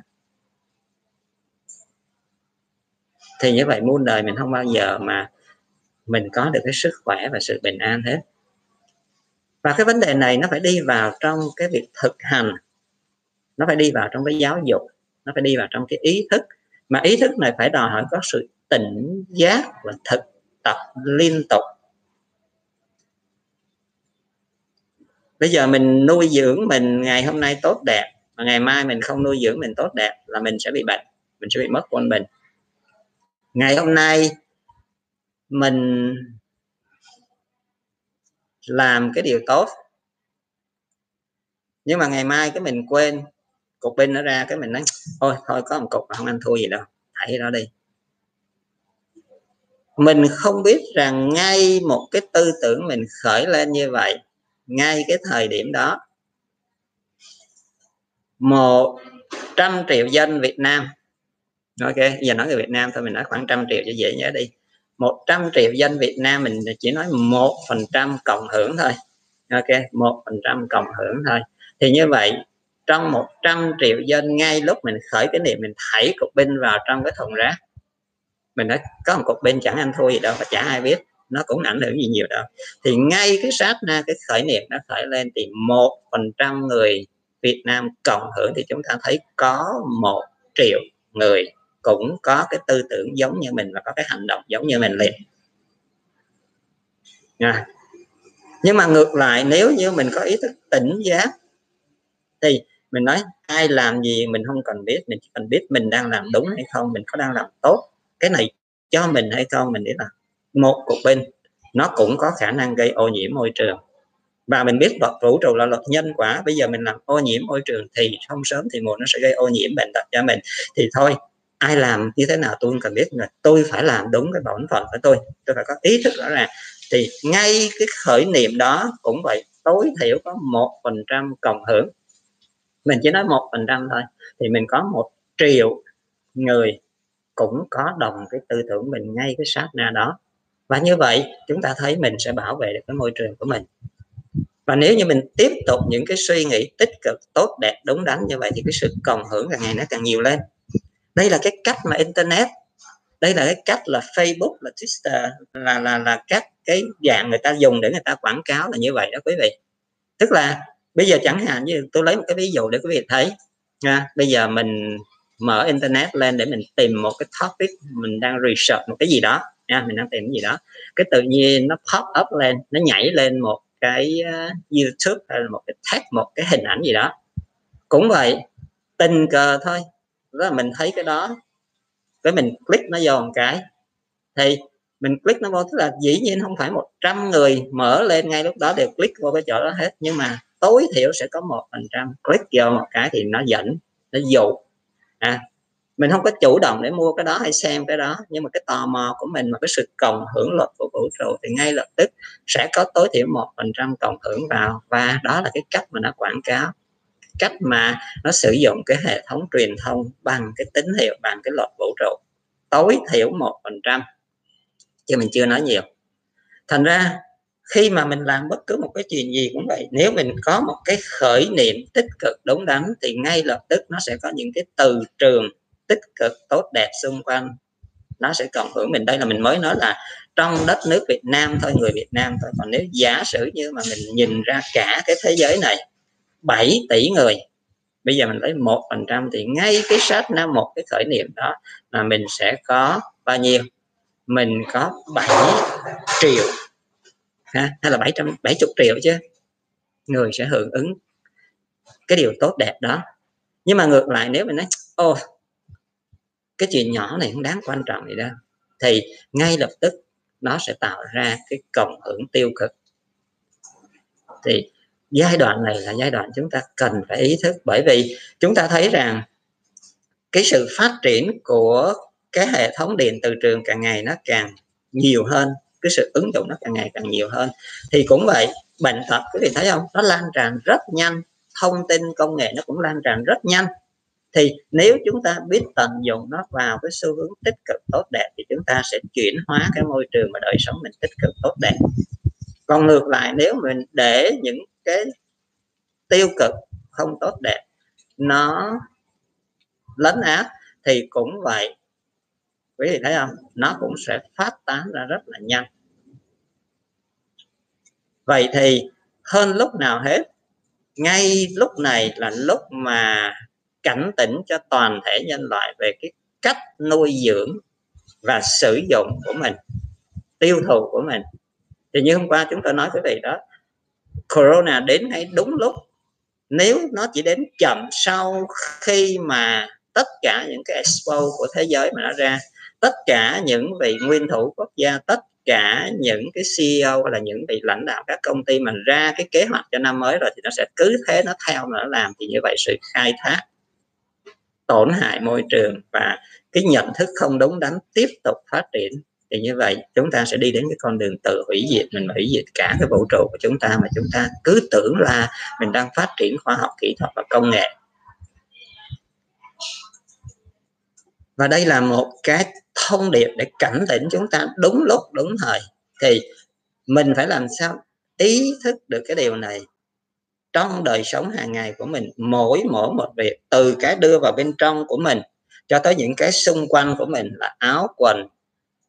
thì như vậy muôn đời mình không bao giờ mà mình có được cái sức khỏe và sự bình an hết. Và cái vấn đề này nó phải đi vào trong cái việc thực hành, nó phải đi vào trong cái giáo dục, nó phải đi vào trong cái ý thức. Mà ý thức này phải đòi hỏi có sự tỉnh giác và thực tập liên tục. Bây giờ mình nuôi dưỡng mình ngày hôm nay tốt đẹp, mà ngày mai mình không nuôi dưỡng mình tốt đẹp là mình sẽ bị bệnh, mình sẽ bị mất quân bình. Ngày hôm nay mình làm cái điều tốt, nhưng mà ngày mai cái mình quên, cục pin nó ra cái mình nói, thôi thôi có một cục mà không ăn thua gì đâu thảy đó đi mình không biết rằng ngay một cái tư tưởng mình khởi lên như vậy, ngay cái thời điểm đó, một trăm triệu dân Việt Nam, ok, giờ nói về Việt Nam thôi, mình nói khoảng trăm triệu cho dễ nhớ đi. Một trăm triệu dân Việt Nam mình chỉ nói một phần trăm cộng hưởng thôi, ok, một phần trăm cộng hưởng thôi. Thì như vậy, trong 100 triệu dân, ngay lúc mình khởi cái niệm, mình thảy cục binh vào trong cái thùng rác mình nói, có một cục bên chẳng ăn thua gì đâu và chả ai biết, nó cũng ảnh hưởng gì nhiều đâu. Thì ngay cái sát na, cái khởi niệm nó khởi lên thì một phần trăm người Việt Nam cộng hưởng thì chúng ta thấy có một triệu người cũng có cái tư tưởng giống như mình và có cái hành động giống như mình liền. Nha. Nhưng mà ngược lại, nếu như mình có ý thức tỉnh giác thì mình nói, ai làm gì mình không cần biết, mình chỉ cần biết mình đang làm đúng hay không, mình có đang làm tốt cái này cho mình hay không mình nghĩ là một cục pin, nó cũng có khả năng gây ô nhiễm môi trường. Và mình biết luật vũ trụ là luật nhân quả, bây giờ mình làm ô nhiễm môi trường thì không sớm thì muộn nó sẽ gây ô nhiễm bệnh tật cho mình. Thì thôi, ai làm như thế nào tôi không cần biết là tôi phải làm đúng cái bổn phận của tôi. Tôi phải có ý thức rõ ràng. Thì ngay cái khởi niệm đó cũng vậy, tối thiểu có một phần trăm cộng hưởng. Mình chỉ nói một phần trăm thôi, thì mình có một triệu người cũng có đồng cái tư tưởng mình ngay cái sát na đó. Và như vậy, chúng ta thấy mình sẽ bảo vệ được cái môi trường của mình. Và nếu như mình tiếp tục những cái suy nghĩ tích cực, tốt đẹp, đúng đắn như vậy thì cái sự cộng hưởng càng ngày nó càng nhiều lên. Đây là cái cách mà internet, đây là cái cách là facebook, là twitter, là là là các cái dạng người ta dùng để người ta quảng cáo là như vậy đó quý vị. Tức là bây giờ chẳng hạn như tôi lấy một cái ví dụ để quý vị thấy nha, bây giờ mình mở internet lên để mình tìm một cái topic mình đang research một cái gì đó. Nha mình đang tìm cái gì đó. Cái tự nhiên nó pop up lên nó nhảy lên một cái uh, youtube hay là một cái tag một cái hình ảnh gì đó. Cũng vậy tình cờ thôi. Đó là mình thấy cái đó cái mình click nó vô một cái. Thì mình click nó vô tức là dĩ nhiên không phải 100 người mở lên ngay lúc đó đều click vô cái chỗ đó hết. Nhưng mà tối thiểu sẽ có một phần trăm click vô một cái thì nó dẫn nó dụ à mình không có chủ động để mua cái đó hay xem cái đó, nhưng mà cái tò mò của mình mà cái sự cộng hưởng luật của vũ trụ thì ngay lập tức sẽ có tối thiểu một phần trăm cộng hưởng vào, và đó là cái cách mà nó quảng cáo. Cách mà nó sử dụng cái hệ thống truyền thông bằng cái tín hiệu, bằng cái luật vũ trụ. Tối thiểu một phần trăm, chứ mình chưa nói nhiều. Thành ra khi mà mình làm bất cứ một cái chuyện gì cũng vậy, nếu mình có một cái khởi niệm tích cực đúng đắn thì ngay lập tức nó sẽ có những cái từ trường tích cực tốt đẹp xung quanh. Nó sẽ cộng hưởng mình, đây là mình mới nói là trong đất nước Việt Nam thôi, người Việt Nam thôi. Còn nếu giả sử như mà mình nhìn ra cả cái thế giới này 7 tỷ người, bây giờ mình lấy một phần trăm thì ngay cái sát na một cái khởi niệm đó là mình sẽ có bao nhiêu? Mình có 7 triệu ha? Hay là 770 triệu chứ. Người sẽ hưởng ứng cái điều tốt đẹp đó. Nhưng mà ngược lại, nếu mình nói, ô, cái chuyện nhỏ này không đáng quan trọng gì đâu. Thì ngay lập tức nó sẽ tạo ra cái cộng hưởng tiêu cực. Thì giai đoạn này là giai đoạn chúng ta cần phải ý thức. Bởi vì chúng ta thấy rằng cái sự phát triển của cái hệ thống điện từ trường càng ngày nó càng nhiều hơn cái sự ứng dụng nó càng ngày càng nhiều hơn. Thì cũng vậy bệnh tật quý vị thấy không? Nó lan tràn rất nhanh thông tin công nghệ nó cũng lan tràn rất nhanh. Thì nếu chúng ta biết tận dụng nó vào cái xu hướng tích cực tốt đẹp thì chúng ta sẽ chuyển hóa cái môi trường và đời sống mình tích cực tốt đẹp. Còn ngược lại nếu mình để những cái tiêu cực không tốt đẹp nó lấn áp thì cũng vậy quý vị thấy không? Nó cũng sẽ phát tán ra rất là nhanh. Vậy thì hơn lúc nào hết, ngay lúc này là lúc mà cảnh tỉnh cho toàn thể nhân loại về cái cách nuôi dưỡng và sử dụng của mình, tiêu thụ của mình. Thì như hôm qua chúng tôi nói quý vị đó, corona đến ngay đúng lúc. Nếu nó chỉ đến chậm sau khi mà tất cả những cái expo của thế giới mà nó ra tất cả những vị nguyên thủ quốc gia, tất cả những cái CEO hay là những vị lãnh đạo các công ty mình ra cái kế hoạch cho năm mới rồi thì nó sẽ cứ thế, nó theo nó làm thì như vậy sự khai thác tổn hại môi trường và cái nhận thức không đúng đắn tiếp tục phát triển thì như vậy chúng ta sẽ đi đến cái con đường tự hủy diệt, mình hủy diệt cả cái vũ trụ của chúng ta mà chúng ta cứ tưởng là mình đang phát triển khoa học, kỹ thuật và công nghệ. Và đây là một cái thông điệp để cảnh tỉnh chúng ta đúng lúc, đúng thời, thì mình phải làm sao ý thức được cái điều này trong đời sống hàng ngày của mình, mỗi mỗi một việc, từ cái đưa vào bên trong của mình cho tới những cái xung quanh của mình là áo quần,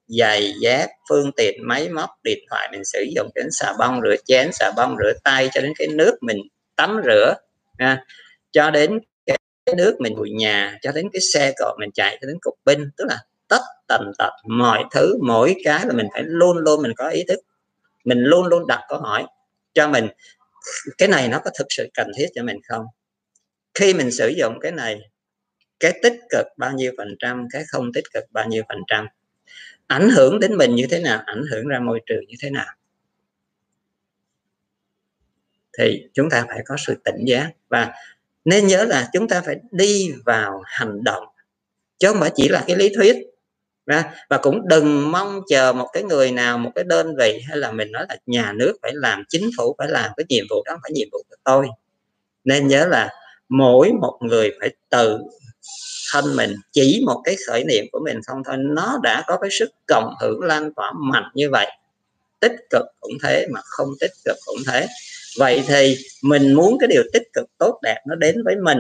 giày dép, phương tiện, máy móc, điện thoại mình sử dụng đến xà bông rửa chén, xà bông rửa tay, cho đến cái nước mình tắm rửa, ha. cho đến cái nước mình bụi nhà, cho đến cái xe cộ mình chạy, cho đến cục pin, tức là tất tần tật, mọi thứ, mỗi cái là mình phải luôn luôn mình có ý thức. Mình luôn luôn đặt câu hỏi cho mình, cái này nó có thực sự cần thiết cho mình không? Khi mình sử dụng cái này, cái tích cực bao nhiêu phần trăm, cái không tích cực bao nhiêu phần trăm, ảnh hưởng đến mình như thế nào, ảnh hưởng ra môi trường như thế nào? Thì chúng ta phải có sự tỉnh giác và nên nhớ là chúng ta phải đi vào hành động, chứ không phải chỉ là cái lý thuyết và cũng đừng mong chờ một cái người nào, một cái đơn vị hay là mình nói là nhà nước phải làm, chính phủ phải làm cái nhiệm vụ đó phải nhiệm vụ của tôi. Nên nhớ là mỗi một người phải tự thân mình, chỉ một cái khởi niệm của mình không thôi. Nó đã có cái sức cộng hưởng lan tỏa mạnh như vậy. Tích cực cũng thế mà không tích cực cũng thế. Vậy thì mình muốn cái điều tích cực tốt đẹp nó đến với mình,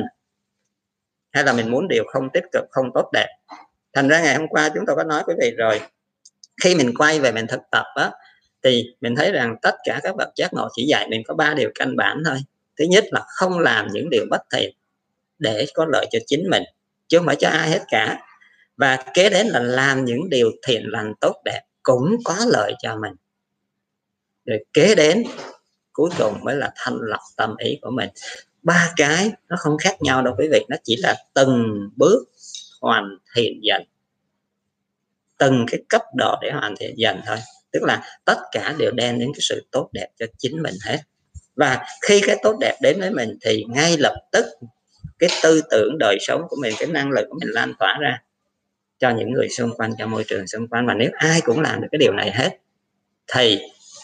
hay là mình muốn điều không tích cực, không tốt đẹp? Thành ra ngày hôm qua chúng tôi có nói quý vị rồi. Khi mình quay về mình thực tập á, thì mình thấy rằng tất cả các bậc giác ngộ chỉ dạy mình có ba điều căn bản thôi. Thứ nhất là không làm những điều bất thiện để có lợi cho chính mình, chứ không phải cho ai hết cả. Và kế đến là làm những điều thiện lành tốt đẹp cũng có lợi cho mình. Rồi kế đến, cuối cùng mới là thanh lọc tâm ý của mình. Ba cái nó không khác nhau đâu quý vị, nó chỉ là từng bước hoàn thiện dần. Từng cái cấp độ để hoàn thiện dần thôi. Tức là tất cả đều đem đến cái sự tốt đẹp cho chính mình hết. Và khi cái tốt đẹp đến với mình thì ngay lập tức cái tư tưởng đời sống của mình, cái năng lực của mình lan tỏa ra cho những người xung quanh, cho môi trường xung quanh. Và nếu ai cũng làm được cái điều này hết thì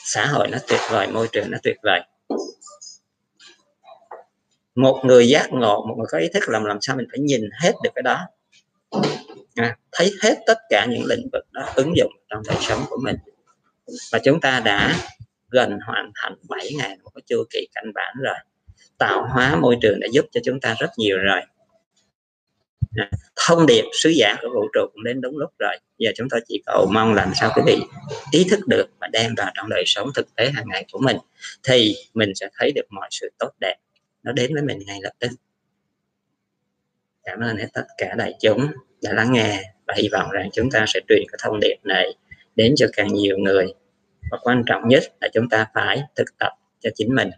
xã hội nó tuyệt vời, môi trường nó tuyệt vời. Một người giác ngộ, một người có ý thức làm làm sao mình phải nhìn hết được cái đó à, thấy hết tất cả những lĩnh vực đó ứng dụng trong đời sống của mình. Và chúng ta đã gần hoàn thành 7 ngày một cái chu kỳ căn bản rồi. Tạo hóa môi trường đã giúp cho chúng ta rất nhiều rồi. À, thông điệp sứ giả của vũ trụ cũng đến đúng lúc rồi. Giờ chúng ta chỉ cầu mong làm sao quý vị ý thức được và đem vào trong đời sống thực tế hàng ngày của mình thì mình sẽ thấy được mọi sự tốt đẹp. Nó đến với mình ngay lập tức cảm ơn tất cả đại chúng đã lắng nghe và hy vọng rằng chúng ta sẽ truyền cái thông điệp này đến cho càng nhiều người. Và quan trọng nhất là chúng ta phải thực tập cho chính mình.